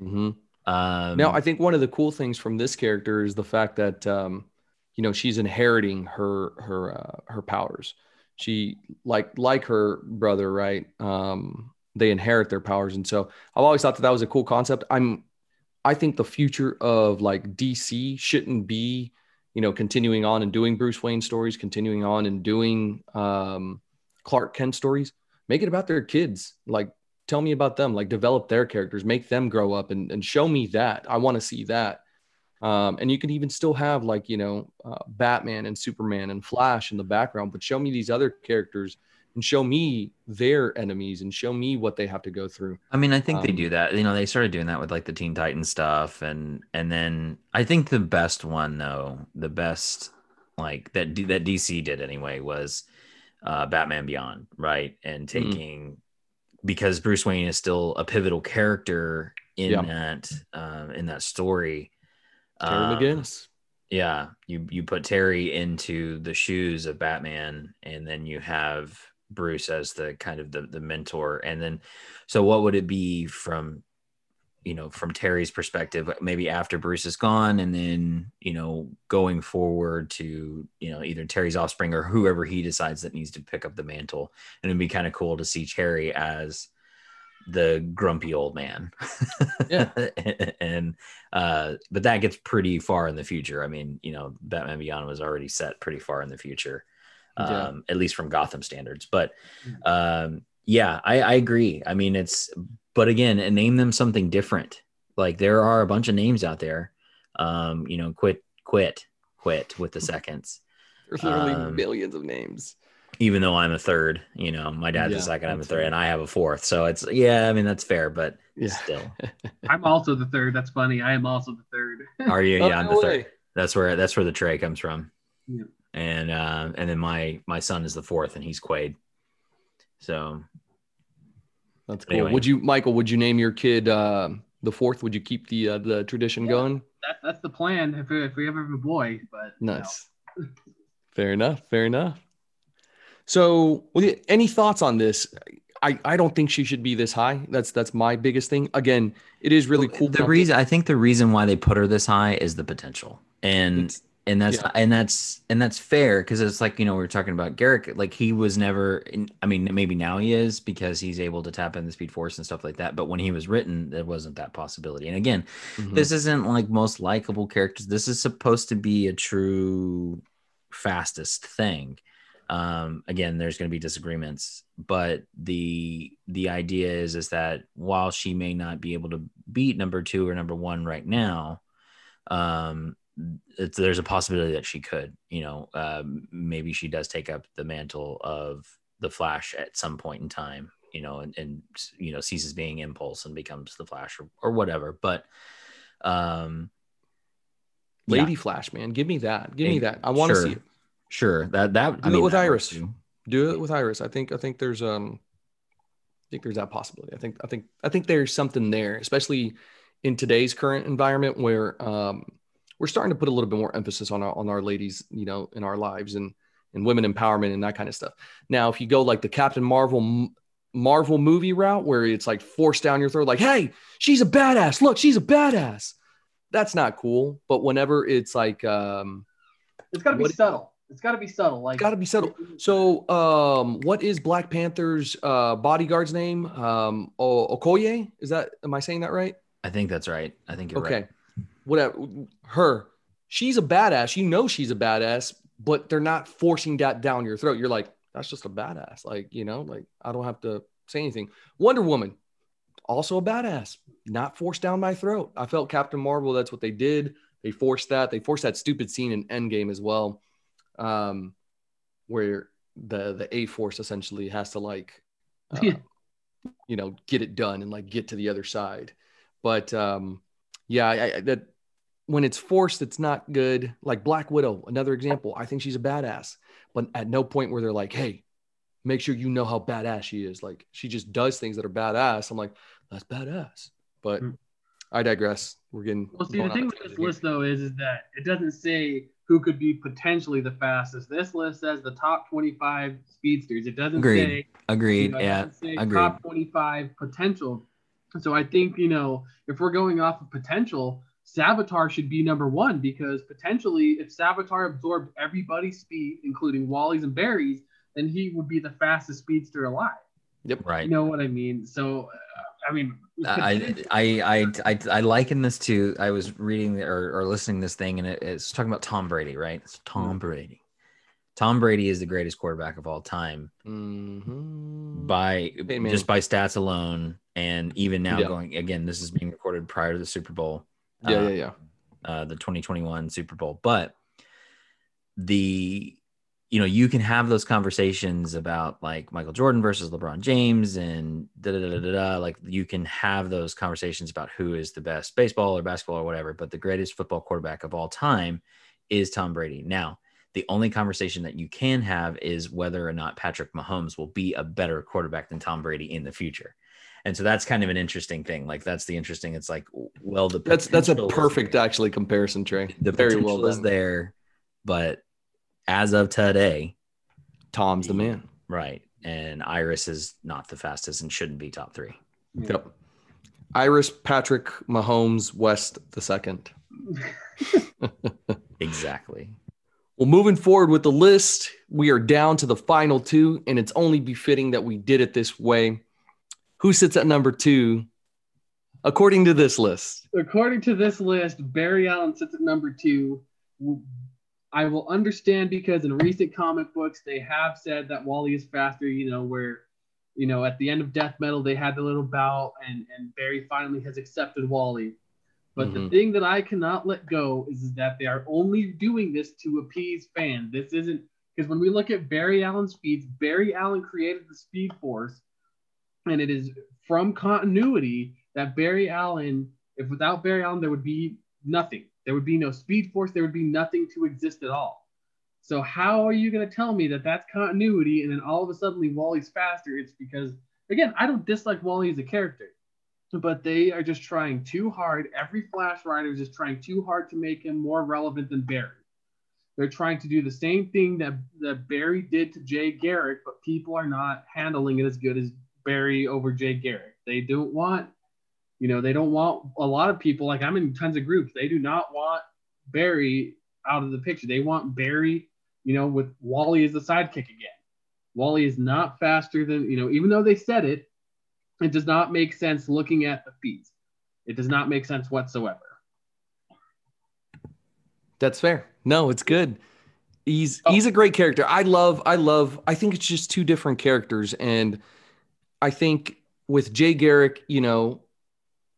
A: Mm-hmm. Um, now, I think one of the cool things from this character is the fact that um, you know she's inheriting her her uh, her powers. She like like her brother, right? Um, they inherit their powers. And so I've always thought that that was a cool concept. I'm, I think the future of like DC shouldn't be, you know, continuing on and doing Bruce Wayne stories, continuing on and doing um, Clark Kent stories. Make it about their kids. Like, tell me about them. Like, develop their characters, make them grow up, and and show me that. I want to see that. Um, and you can even still have like you know uh, Batman and Superman and Flash in the background, but show me these other characters and show me their enemies and show me what they have to go through.
B: I mean, I think um, they do that. You know, they started doing that with like the Teen Titans stuff, and and then I think the best one though, the best like that that DC did anyway was uh, Batman Beyond, right? And mm-hmm. taking mm-hmm. Because Bruce Wayne is still a pivotal character in yeah. that um, in that story.
A: Terry um, McGinnis.
B: Yeah, you you put Terry into the shoes of Batman, and then you have Bruce as the kind of the, the mentor. And then, so what would it be from, you know, from Terry's perspective, maybe after Bruce is gone and then, you know, going forward to, you know, either Terry's offspring or whoever he decides that needs to pick up the mantle. And it'd be kind of cool to see Terry as the grumpy old man.
A: Yeah. (laughs)
B: and, uh, but that gets pretty far in the future. I mean, you know, Batman Beyond was already set pretty far in the future um, yeah. at least from Gotham standards. But mm. um, yeah, I, I agree. I mean, it's but again, name them something different. Like there are a bunch of names out there. Um, you know, quit, quit, quit with the seconds. (laughs)
A: There's literally um, millions of names.
B: Even though I'm a third, you know, my dad's yeah, a second, I'm a third, and I have a fourth. So it's yeah, I mean that's fair, but yeah. still. (laughs)
C: I'm also the third. That's funny. I am also the third. (laughs)
B: Are you? Yeah, oh, I'm the third. That's where that's where the tray comes from.
C: Yeah.
B: and uh, and then my my son is the fourth, and he's Quaid. So
A: That's cool.
B: Anyway.
A: Would you, Michael? Would you name your kid uh, the fourth? Would you keep the uh, the tradition
C: Yeah.
A: going?
C: That, that's the plan if we, if we ever have a boy. But you know.
A: Nice. Fair enough. Fair enough. So, well, any thoughts on this? I, I don't think she should be this high. That's that's my biggest thing. Again, it is really cool.
B: The reason I think the reason why they put her this high is the potential, and
A: It's-
B: and that's
A: yeah.
B: and that's and that's fair because it's like you know we were talking about Garrick, like he was never. In, I mean, maybe now he is because he's able to tap in the Speed Force and stuff like that. But when he was written, there wasn't that possibility. And again,
A: Mhm.
B: this isn't like most likable characters. This is supposed to be a true fastest thing. Um, again, there's going to be disagreements, but the the idea is is that while she may not be able to beat number two or number one right now, um, there's a possibility that she could. You know, um, maybe she does take up the mantle of the Flash at some point in time. You know, and, and you know ceases being Impulse and becomes the Flash or, or whatever. But um, yeah.
A: Lady Flash, man, give me that. Give me that. I want to
B: sure.
A: see it.
B: Sure, that that
A: Do it with Iris. Do it with Iris. I think I think there's um I think there's that possibility. I think I think I think there's something there, especially in today's current environment where um we're starting to put a little bit more emphasis on our on our ladies, you know, in our lives and and women empowerment and that kind of stuff. Now, if you go like the Captain Marvel Marvel movie route where it's like forced down your throat, like, hey, she's a badass. Look, she's a badass. That's not cool. But whenever it's like um
C: It's got to be subtle. It's got to be subtle. Like
A: got to be subtle. So, um, what is Black Panther's uh, bodyguard's name? Um, o- Okoye? Is that? Am I saying that right?
B: I think that's right. I think you're
A: okay.
B: right.
A: Whatever. Her. She's a badass. You know she's a badass, but they're not forcing that down your throat. You're like, that's just a badass. Like, you know, like I don't have to say anything. Wonder Woman, also a badass, not forced down my throat. I felt Captain Marvel. That's what they did. They forced that. They forced that stupid scene in Endgame as well, um, where the the A Force essentially has to like, (laughs) uh,
C: Yeah.
A: you know, get it done and like get to the other side. But um, yeah, I, I, that when it's forced, it's not good. Like Black Widow, another example. I think she's a badass, but at no point where they're like, hey, make sure you know how badass she is. Like she just does things that are badass. I'm like, that's badass. But
C: Hmm.
A: I digress. We're getting.
C: Well, see, the
A: on
C: thing with this
A: here.
C: list though is, is that it doesn't say who could be potentially the fastest. This list says the top 25 speedsters. It doesn't
B: Agreed.
C: say you
B: Agreed.
C: know, it
B: yeah.
C: say
B: agreed.
C: top 25 potential. So I think you know if we're going off of potential, Savitar should be number one because potentially if Savitar absorbed everybody's speed, including Wally's and Barry's, then he would be the fastest speedster alive. Yep.
B: Right.
C: You know what I mean? So, uh, I mean,
B: I, I I I I liken this to I was reading or, or listening to this thing and it, it's talking about Tom Brady, right? It's Tom Brady. Tom Brady is the greatest quarterback of all time
A: Mhm.
B: by
A: Hey,
B: just by stats alone, and even now
A: Yeah.
B: going again. This is being recorded prior to the Super Bowl,
A: yeah,
B: uh,
A: yeah, yeah.
B: uh, the 2021 Super Bowl, but the you know you can have those conversations about like Michael Jordan versus LeBron James and da da da da da. Like you can have those conversations about who is the best baseball or basketball or whatever. But the greatest football quarterback of all time is Tom Brady. Now, the only conversation that you can have is whether or not Patrick Mahomes will be a better quarterback than Tom Brady in the future. And so that's kind of an interesting thing. Like that's the interesting. It's like, well, the
A: That's that's a perfect actually comparison, Trey.
B: the
A: Very
B: potential
A: well
B: is there, but as of today,
A: Tom's the man.
B: right? And Iris is not the fastest and shouldn't be top three.
A: Yep. Iris Patrick Mahomes West the second. (laughs)
B: Exactly.
A: Well, moving forward with the list, we are down to the final two, and it's only befitting that we did it this way. Who sits at number two, according to this list?
C: According to this list, Barry Allen sits at number two. I will understand because in recent comic books, they have said that Wally is faster, you know, where, you know, at the end of Death Metal, they had the little bout and, and Barry finally has accepted Wally. But the
A: Mhm.
C: thing that I cannot let go is, is that they are only doing this to appease fans. This isn't because when we look at Barry Allen's speeds, Barry Allen created the Speed Force, and it is from continuity that Barry Allen, if without Barry Allen, there would be nothing. There would be no Speed Force. There would be nothing to exist at all. So how are you going to tell me that that's continuity and then all of a sudden Wally's faster? It's because again, I don't dislike Wally as a character, but they are just trying too hard. Every Flash writer is just trying too hard to make him more relevant than Barry. They're trying to do the same thing that, that Barry did to Jay Garrick, but people are not handling it as good as Barry over Jay Garrick. They don't want, you know, they don't want a lot of people, like I'm in tons of groups, they do not want Barry out of the picture. They want Barry, you know, with Wally as the sidekick again. Wally is not faster than, you know, even though they said it, it does not make sense looking at the feats. It does not make sense whatsoever.
A: That's fair. No, it's good. He's oh. he's a great character. I love I love I think it's just two different characters and I think with Jay Garrick, you know,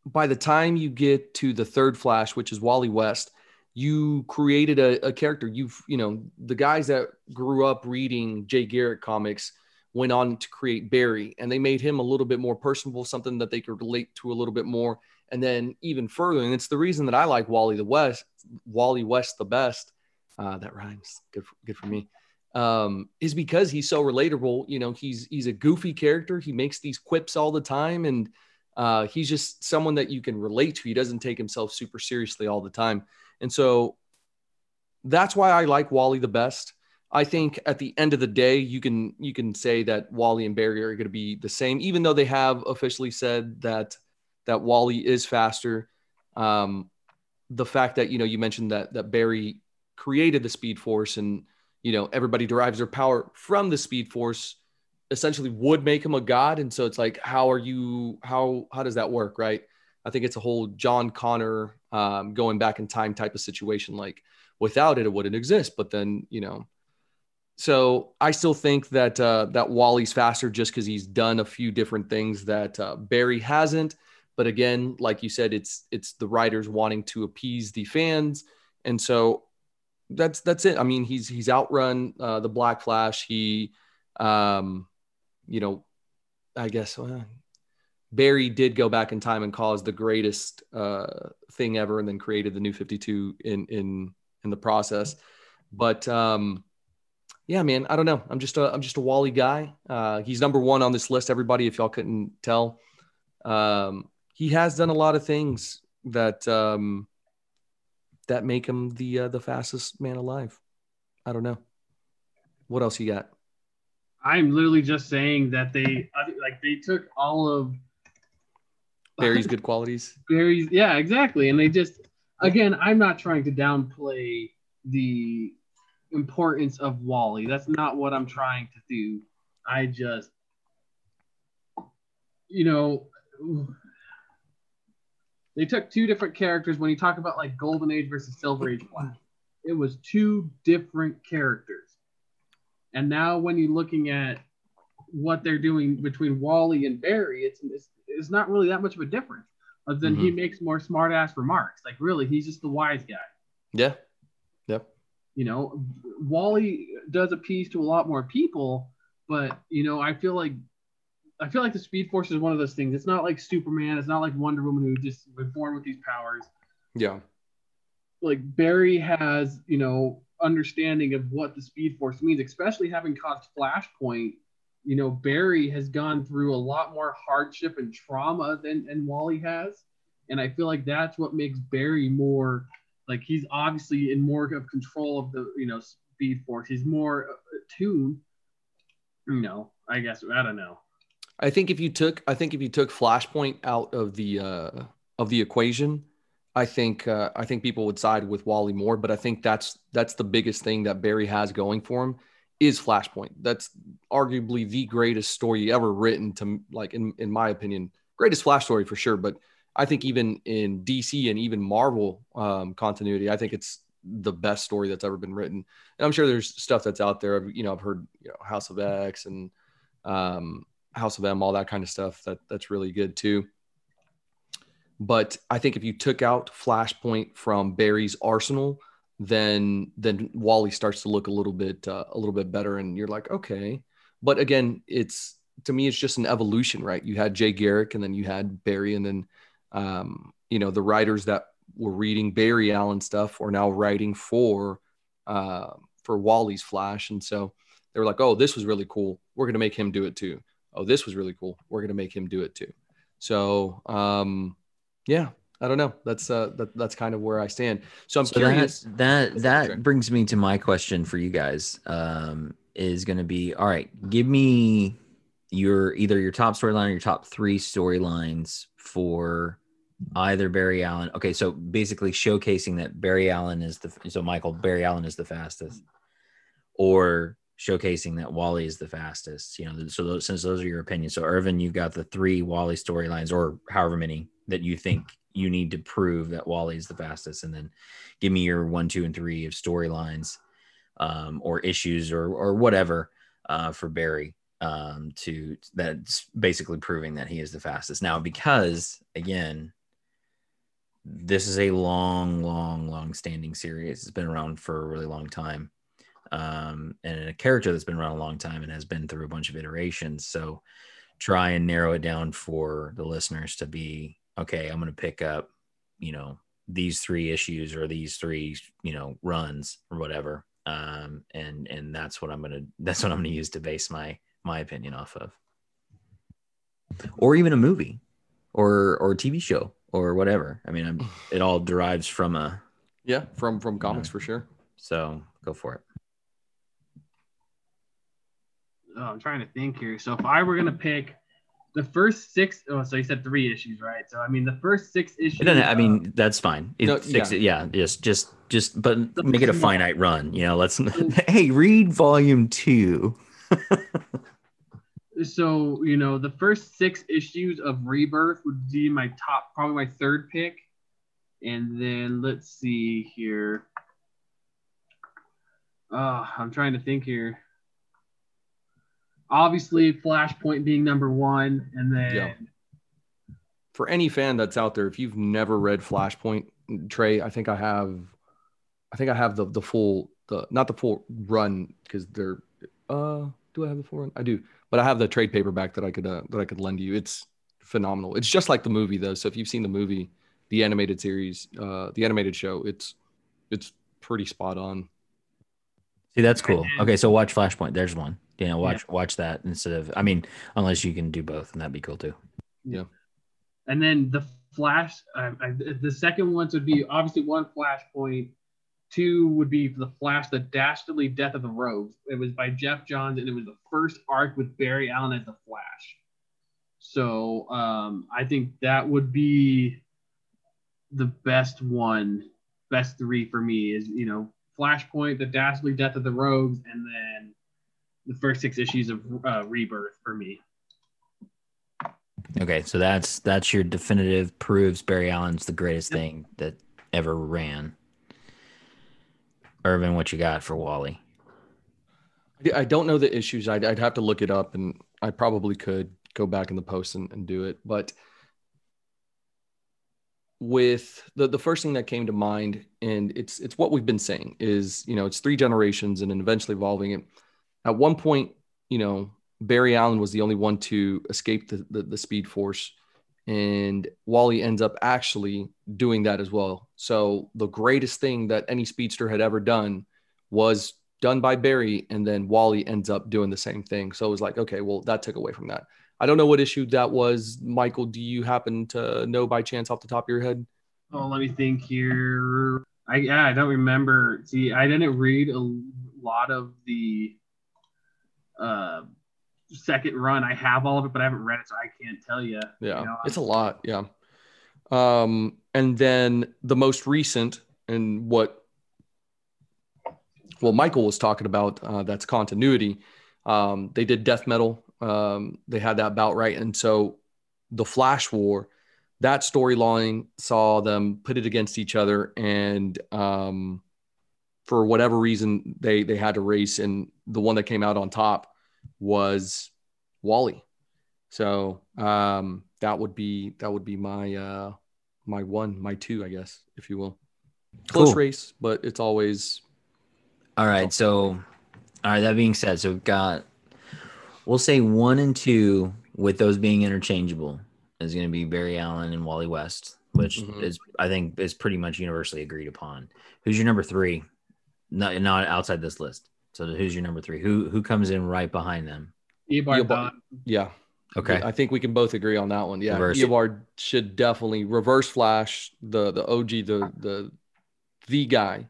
A: by the time you get to the third Flash, which is Wally West, you created a, a, character. You've, you know, the guys that grew up reading Jay Garrick comics went on to create Barry, and they made him a little bit more personable, something that they could relate to a little bit more. And then even further, and it's the reason that I like Wally the West, Wally West the best. Uh, that rhymes. Good, for, good for me. Um, is because he's so relatable. You know, he's he's a goofy character. He makes these quips all the time, and uh, he's just someone that you can relate to. He doesn't take himself super seriously all the time. And so that's why I like Wally the best. I think at the end of the day, you can you can say that Wally and Barry are going to be the same, even though they have officially said that that Wally is faster. Um, the fact that you know you mentioned that that Barry created the Speed Force and you know everybody derives their power from the Speed Force, essentially would make him a god. And so it's like, how are you? How how does that work, right? I think it's a whole John Connor um, going back in time type of situation. Like without it, it wouldn't exist. But then, you know, so I still think that uh, that Wally's faster just because he's done a few different things that uh, Barry hasn't. But again, like you said, it's it's the writers wanting to appease the fans, and so that's that's it. I mean, he's he's outrun uh, the Black Flash. He, um, you know, I guess well, Barry did go back in time and cause the greatest uh, thing ever, and then created the new 52 in in in the process. But um, yeah, man, I don't know. I'm just a I'm just a Wally guy. Uh, he's number one on this list. Everybody, if y'all couldn't tell, um, he has done a lot of things that um, that make him the uh, the fastest man alive. I don't know. What else you got?
C: I'm literally just saying that they like they took all of
A: Barry's (laughs) good qualities.
C: Barry's, yeah, exactly. And they just, again, I'm not trying to downplay the importance of Wally. That's not what I'm trying to do. I just, you know, they took two different characters when you talk about like Golden Age versus Silver Age. It was two different characters. And now when you're looking at what they're doing between Wally and Barry, it's, it's is not really that much of a difference. Other than mm-hmm. he makes more smart ass remarks. Like really, he's just the wise guy.
A: Yeah. Yep.
C: You know, Wally does appease to a lot more people, but you know, I feel like I feel like the Speed Force is one of those things. It's not like Superman. It's not like Wonder Woman who just was born with these powers.
A: Yeah.
C: Like Barry has, you know, understanding of what the Speed Force means, especially having caused Flashpoint you know, Barry has gone through a lot more hardship and trauma than, than Wally has. And I feel like that's what makes Barry more like he's obviously in more of control of the, you know, speed force. He's more attuned, you know, I guess, I don't know.
A: I think if you took, I think if you took Flashpoint out of the, uh, of the equation, I think, uh, I think people would side with Wally more, but I think that's, that's the biggest thing that Barry has going for him is Flashpoint. That's arguably the greatest story ever written to like in in my opinion, greatest Flash story for sure. But I think even in DC and even Marvel um, continuity, I think it's the best story that's ever been written. And I'm sure there's stuff that's out there. You know, I've heard you know, House of X and um, House of M, all that kind of stuff. That that's really good too. But I think if you took out Flashpoint from Barry's arsenal, then then Wally starts to look a little bit uh, a little bit better, and you're like, okay. But again, it's to me, it's just an evolution, right? You had Jay Garrick, and then you had Barry, and then um, you know the writers that were reading Barry Allen stuff are now writing for uh, for Wally's Flash, and so they were like, "Oh, this was really cool. We're gonna make him do it too. Oh, this was really cool. We're gonna make him do it too." So, um, yeah, I don't know. That's uh, that, that's kind of where I stand. So I'm
B: So
A: curious.
B: that that that brings me to my question for you guys. Um, is going to be all right. Give me your either your top storyline or your top three storylines for either Barry Allen. Okay, so basically showcasing that Barry Allen is the so Michael Barry Allen is the fastest, or showcasing that Wally is the fastest. You know, so those, since those are your opinions. So Irvin, you've got the three Wally storylines, or however many that you think you need to prove that Wally is the fastest, and then give me your one, two, and three of storylines um, or issues or or whatever uh, for Barry um, to that's basically proving that he is the fastest. Now, because again, this is a long, long, long standing series. It's been around for a really long time. Um, and a character that's been around a long time and has been through a bunch of iterations. So try and narrow it down for the listeners to be okay. I'm going to pick up, you know, these three issues or these three, you know, runs or whatever. Um, and and that's what I'm gonna (laughs) that's what I'm gonna use to base my my opinion off of. Or even a movie, or or a TV show, or whatever. I mean, I'm, it all derives from a.
A: yeah, from from comics for sure.
B: So go for it.
C: Oh, I'm trying to think here. So if I were gonna pick the first six, oh, so you said three issues, right? So I mean, the first six issues.
B: It doesn't, I
C: uh,
B: mean, that's fine. It
A: No,
B: fix
A: yeah.
B: Yeah, just just just, but make it a (laughs) finite run. You know, let's. (laughs) hey, read volume two. (laughs)
C: so you know, the first six issues of Rebirth would be my top, probably my third pick, and then let's see here. Uh, I'm trying to think here. Obviously, Flashpoint being number one, and then
A: Yeah. For any fan that's out there, if you've never read Flashpoint, Trey, I think I have, I think I have the the full the not the full run because they're. Uh, do I have the full run? I do, but I have the trade paperback that I could uh, that I could lend you. It's phenomenal. It's just like the movie though. So if you've seen the movie, the animated series, uh, the animated show, it's it's pretty spot on.
B: See, that's cool. Okay, so watch Flashpoint. There's one. You know, watch watch that instead of. I mean, unless you can do both, and that'd be cool too. Yeah.
C: And then the Flash, uh, I, the second ones would be obviously one Flashpoint. Two would be the Flash, the Dastardly Death of the Rogues. It was by Geoff Johns, and it was the first arc with Barry Allen as the Flash. So um, I think that would be the best one, best three for me is, you know, Flashpoint, the Dastardly Death of the Rogues, and then the first six issues of uh, Rebirth for me.
B: Okay, so that's that's your definitive proves Barry Allen's the greatest thing that ever ran. Irvin, what you got for Wally?
A: I- don't know the issues. I'd, I'd have to look it up, and I probably could go back in the post and, and do it. But with the the first thing that came to mind, and it's it's what we've been saying is you know it's three generations and then eventually evolving it. At one point, you know Barry Allen was the only one to escape the the, the Speed Force, and Wally ends up actually doing that as well. So the greatest thing that any speedster had ever done was done by Barry, and then Wally ends up doing the same thing. So it was like, okay, well, that took away from that. I don't know what issue that was. Michael, do you happen to know by chance off the top of your head?
C: Oh, let me think here. I yeah, I don't remember. See, I didn't read a lot of the uh second run. I have all of it, but I haven't read it, so I can't tell you.
A: Yeah,
C: You know,
A: it's a lot. Yeah. Um, and then the most recent and what, well, Michael was talking about uh, that's continuity. Um, they did death metal. Um, they had that bout right, and so the Flash War, that storyline saw them put it against each other, and um, for whatever reason, they they had to race, and the one that came out on top was Wally. So um, that would be that would be my uh, my one, my two, I guess, if you will. Close
B: Cool.
A: race, but it's always
B: All right. So, all right. That being said, so we've got, we'll say one and two with those being interchangeable is going to be Barry Allen and Wally West, which
A: Mhm.
B: is, I think, is pretty much universally agreed upon. Who's your number three? not not outside this list. So who's your number three? Who who comes in right behind them?
C: Eobard
A: Eobard- Yeah.
B: Okay.
A: I think we can both agree on that one. Yeah.
B: Reverse.
A: Eobard should definitely reverse flash the the OG, the the the guy.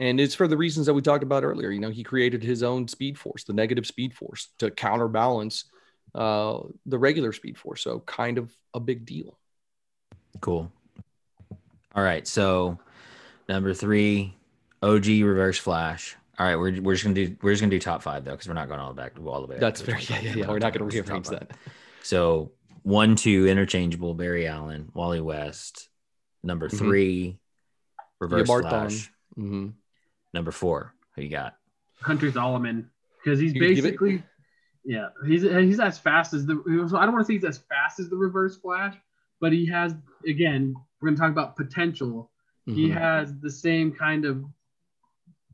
A: And it's for the reasons that we talked about earlier. You know, he created his own speed force, the negative speed force, to counterbalance uh, the regular speed force. So kind of a big deal.
B: Cool. All right. So number three, OG reverse flash. All right, we're, we're just gonna do we're just gonna do top five though because we're not going all the back all the way. up
A: That's
B: to the
A: very
B: top
A: yeah,
B: five.
A: yeah, yeah. We're not going to
B: talking
A: rearrange that.
B: So one, two, interchangeable. Barry Allen, Wally West. Number
A: Mhm.
B: 3 reverse
A: Eobard
B: flash.
A: hmm
B: Number four, who you got?
C: Hunter Zolomon because he's
A: You
C: basically yeah he's he's as fast as the I don't want to say he's as fast as the Reverse Flash, but he has again we're gonna talk about potential. He
A: Mm-hmm.
C: has the same kind of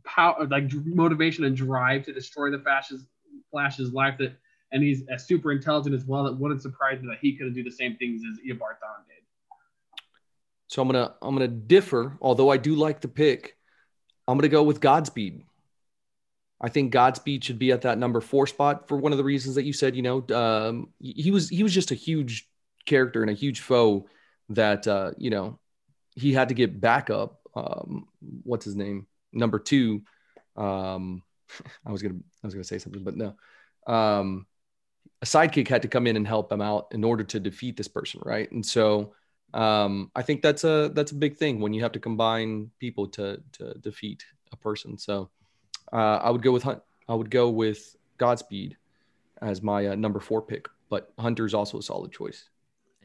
C: power, like motivation and drive to destroy the Flash's Flash's life that. And he's as super intelligent as well. That wouldn't surprise me that he couldn't do the same things as Eobard Thawne did.
A: So I'm gonna I'm gonna differ, although I do like the pick. I'm gonna go with Godspeed. I think Godspeed should be at that number four spot for one of the reasons that you said. You know, um, he was he was just a huge character and a huge foe that uh, you know he had to get backup. Um, what's his name? Number two. Um, (laughs) I was gonna I was gonna say something, but no. Um, a sidekick had to come in and help him out in order to defeat this person, right? And so um, I think that's a that's a big thing when you have to combine people to to defeat a person. So uh, I would go with Hunt. I would go with Godspeed as my uh, number four pick, but Hunter's also a solid choice.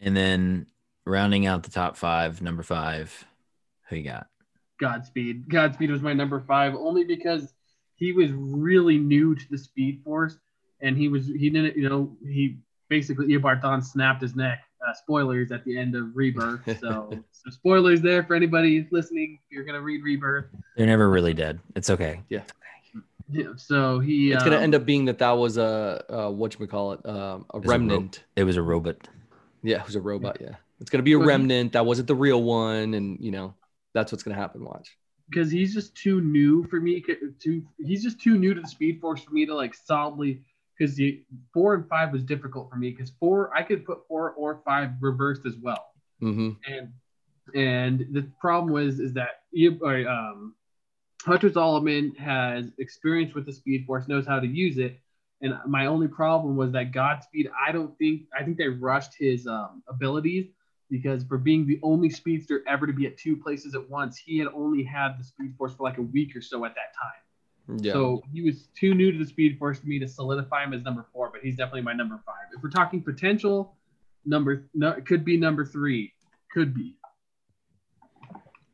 B: And then rounding out the top five, number five, who you got?
C: Godspeed. Godspeed was my number five only because he was really new to the Speed Force, and he was he didn't you know he basically Eobard Thawne snapped his neck. Uh, spoilers at the end of Rebirth. (laughs) So so spoilers there for anybody listening. If you're gonna read Rebirth.
B: They're never really dead. It's okay.
C: Yeah, so he
A: It's going to
C: um,
A: end up being that that was a, a what you call it um, a
B: It's a ro-
A: remnant.
B: It was a robot.
A: yeah, it was a robot. Yeah, it's going to be a
C: Well, he-
A: remnant. That wasn't the real one, and you know that's what's going to happen. Watch.
C: because he's just too new for me. To he's just too new to the Speed Force for me to like solidly. Because the four and five was difficult for me. Because four, I could put four or five reversed as well.
A: hmm
C: And and the problem was is that you- or, um, Hunter Zolomon has experience with the Speed Force, knows how to use it. And my only problem was that Godspeed, I don't think I think they rushed his um, abilities because for being the only speedster ever to be at two places at once, he had only had the Speed Force for like a week or so at that time.
A: Yeah.
C: So he was too new to the Speed Force for me to solidify him as number four, but he's definitely my number five. If we're talking potential, number no, could be number three, could be.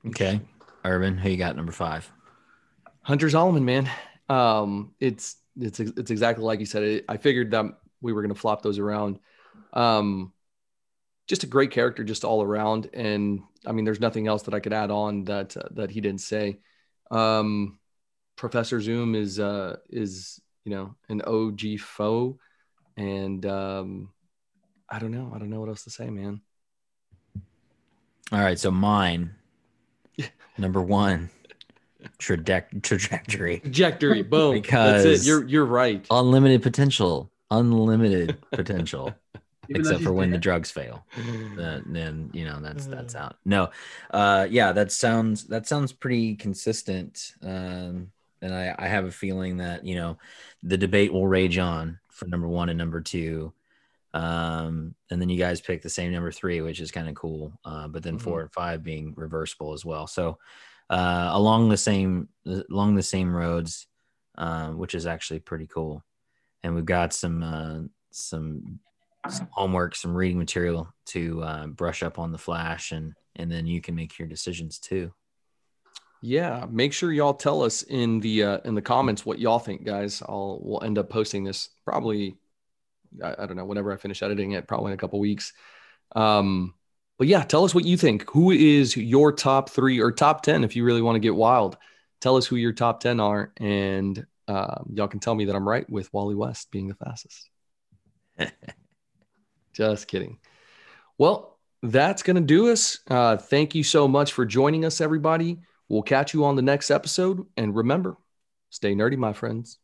B: Okay. Irvin, who you got number five?
A: Hunter Zolomon, man. Um, it's it's it's exactly like you said. I figured that we were going to flop those around. Um, just a great character, just all around. And I mean, there's nothing else that I could add on that uh, that he didn't say. Um, Professor Zoom is uh, is you know an OG foe, and um, I don't know. I don't know what else to say, man.
B: All right. So mine, (laughs) number one, traje- trajectory.
A: Trajectory, (laughs) boom.
B: Because-
A: That's it. You're you're right.
B: Unlimited potential. Unlimited (laughs) potential.
C: Even
B: except for when the drugs fail. Then, then you know that's that's out. No, uh, yeah, that sounds that sounds pretty consistent. Um, and I I have a feeling that you know the debate will rage on for number one and number two. Um, and then you guys pick the same number three, which is kind of cool. Uh, but then
A: Mhm.
B: four and five being reversible as well. So uh, along the same along the same roads, um, which is actually pretty cool. And we've got some uh, some some homework, some reading material to uh, brush up on the flash, and and then you can make your decisions too.
A: Yeah, make sure y'all tell us in the uh, in the comments what y'all think, guys. I'll we'll end up posting this probably. I, I don't know whenever I finish editing it, probably in a couple weeks. Um, but yeah, tell us what you think. Who is your top three or top ten if you really want to get wild? Tell us who your top ten are, and um, y'all can tell me that I'm right with Wally West being the fastest. (laughs) Just kidding. Well, that's going to do us. Uh, thank you so much for joining us, everybody. We'll catch you on the next episode. And remember, Stay nerdy, my friends.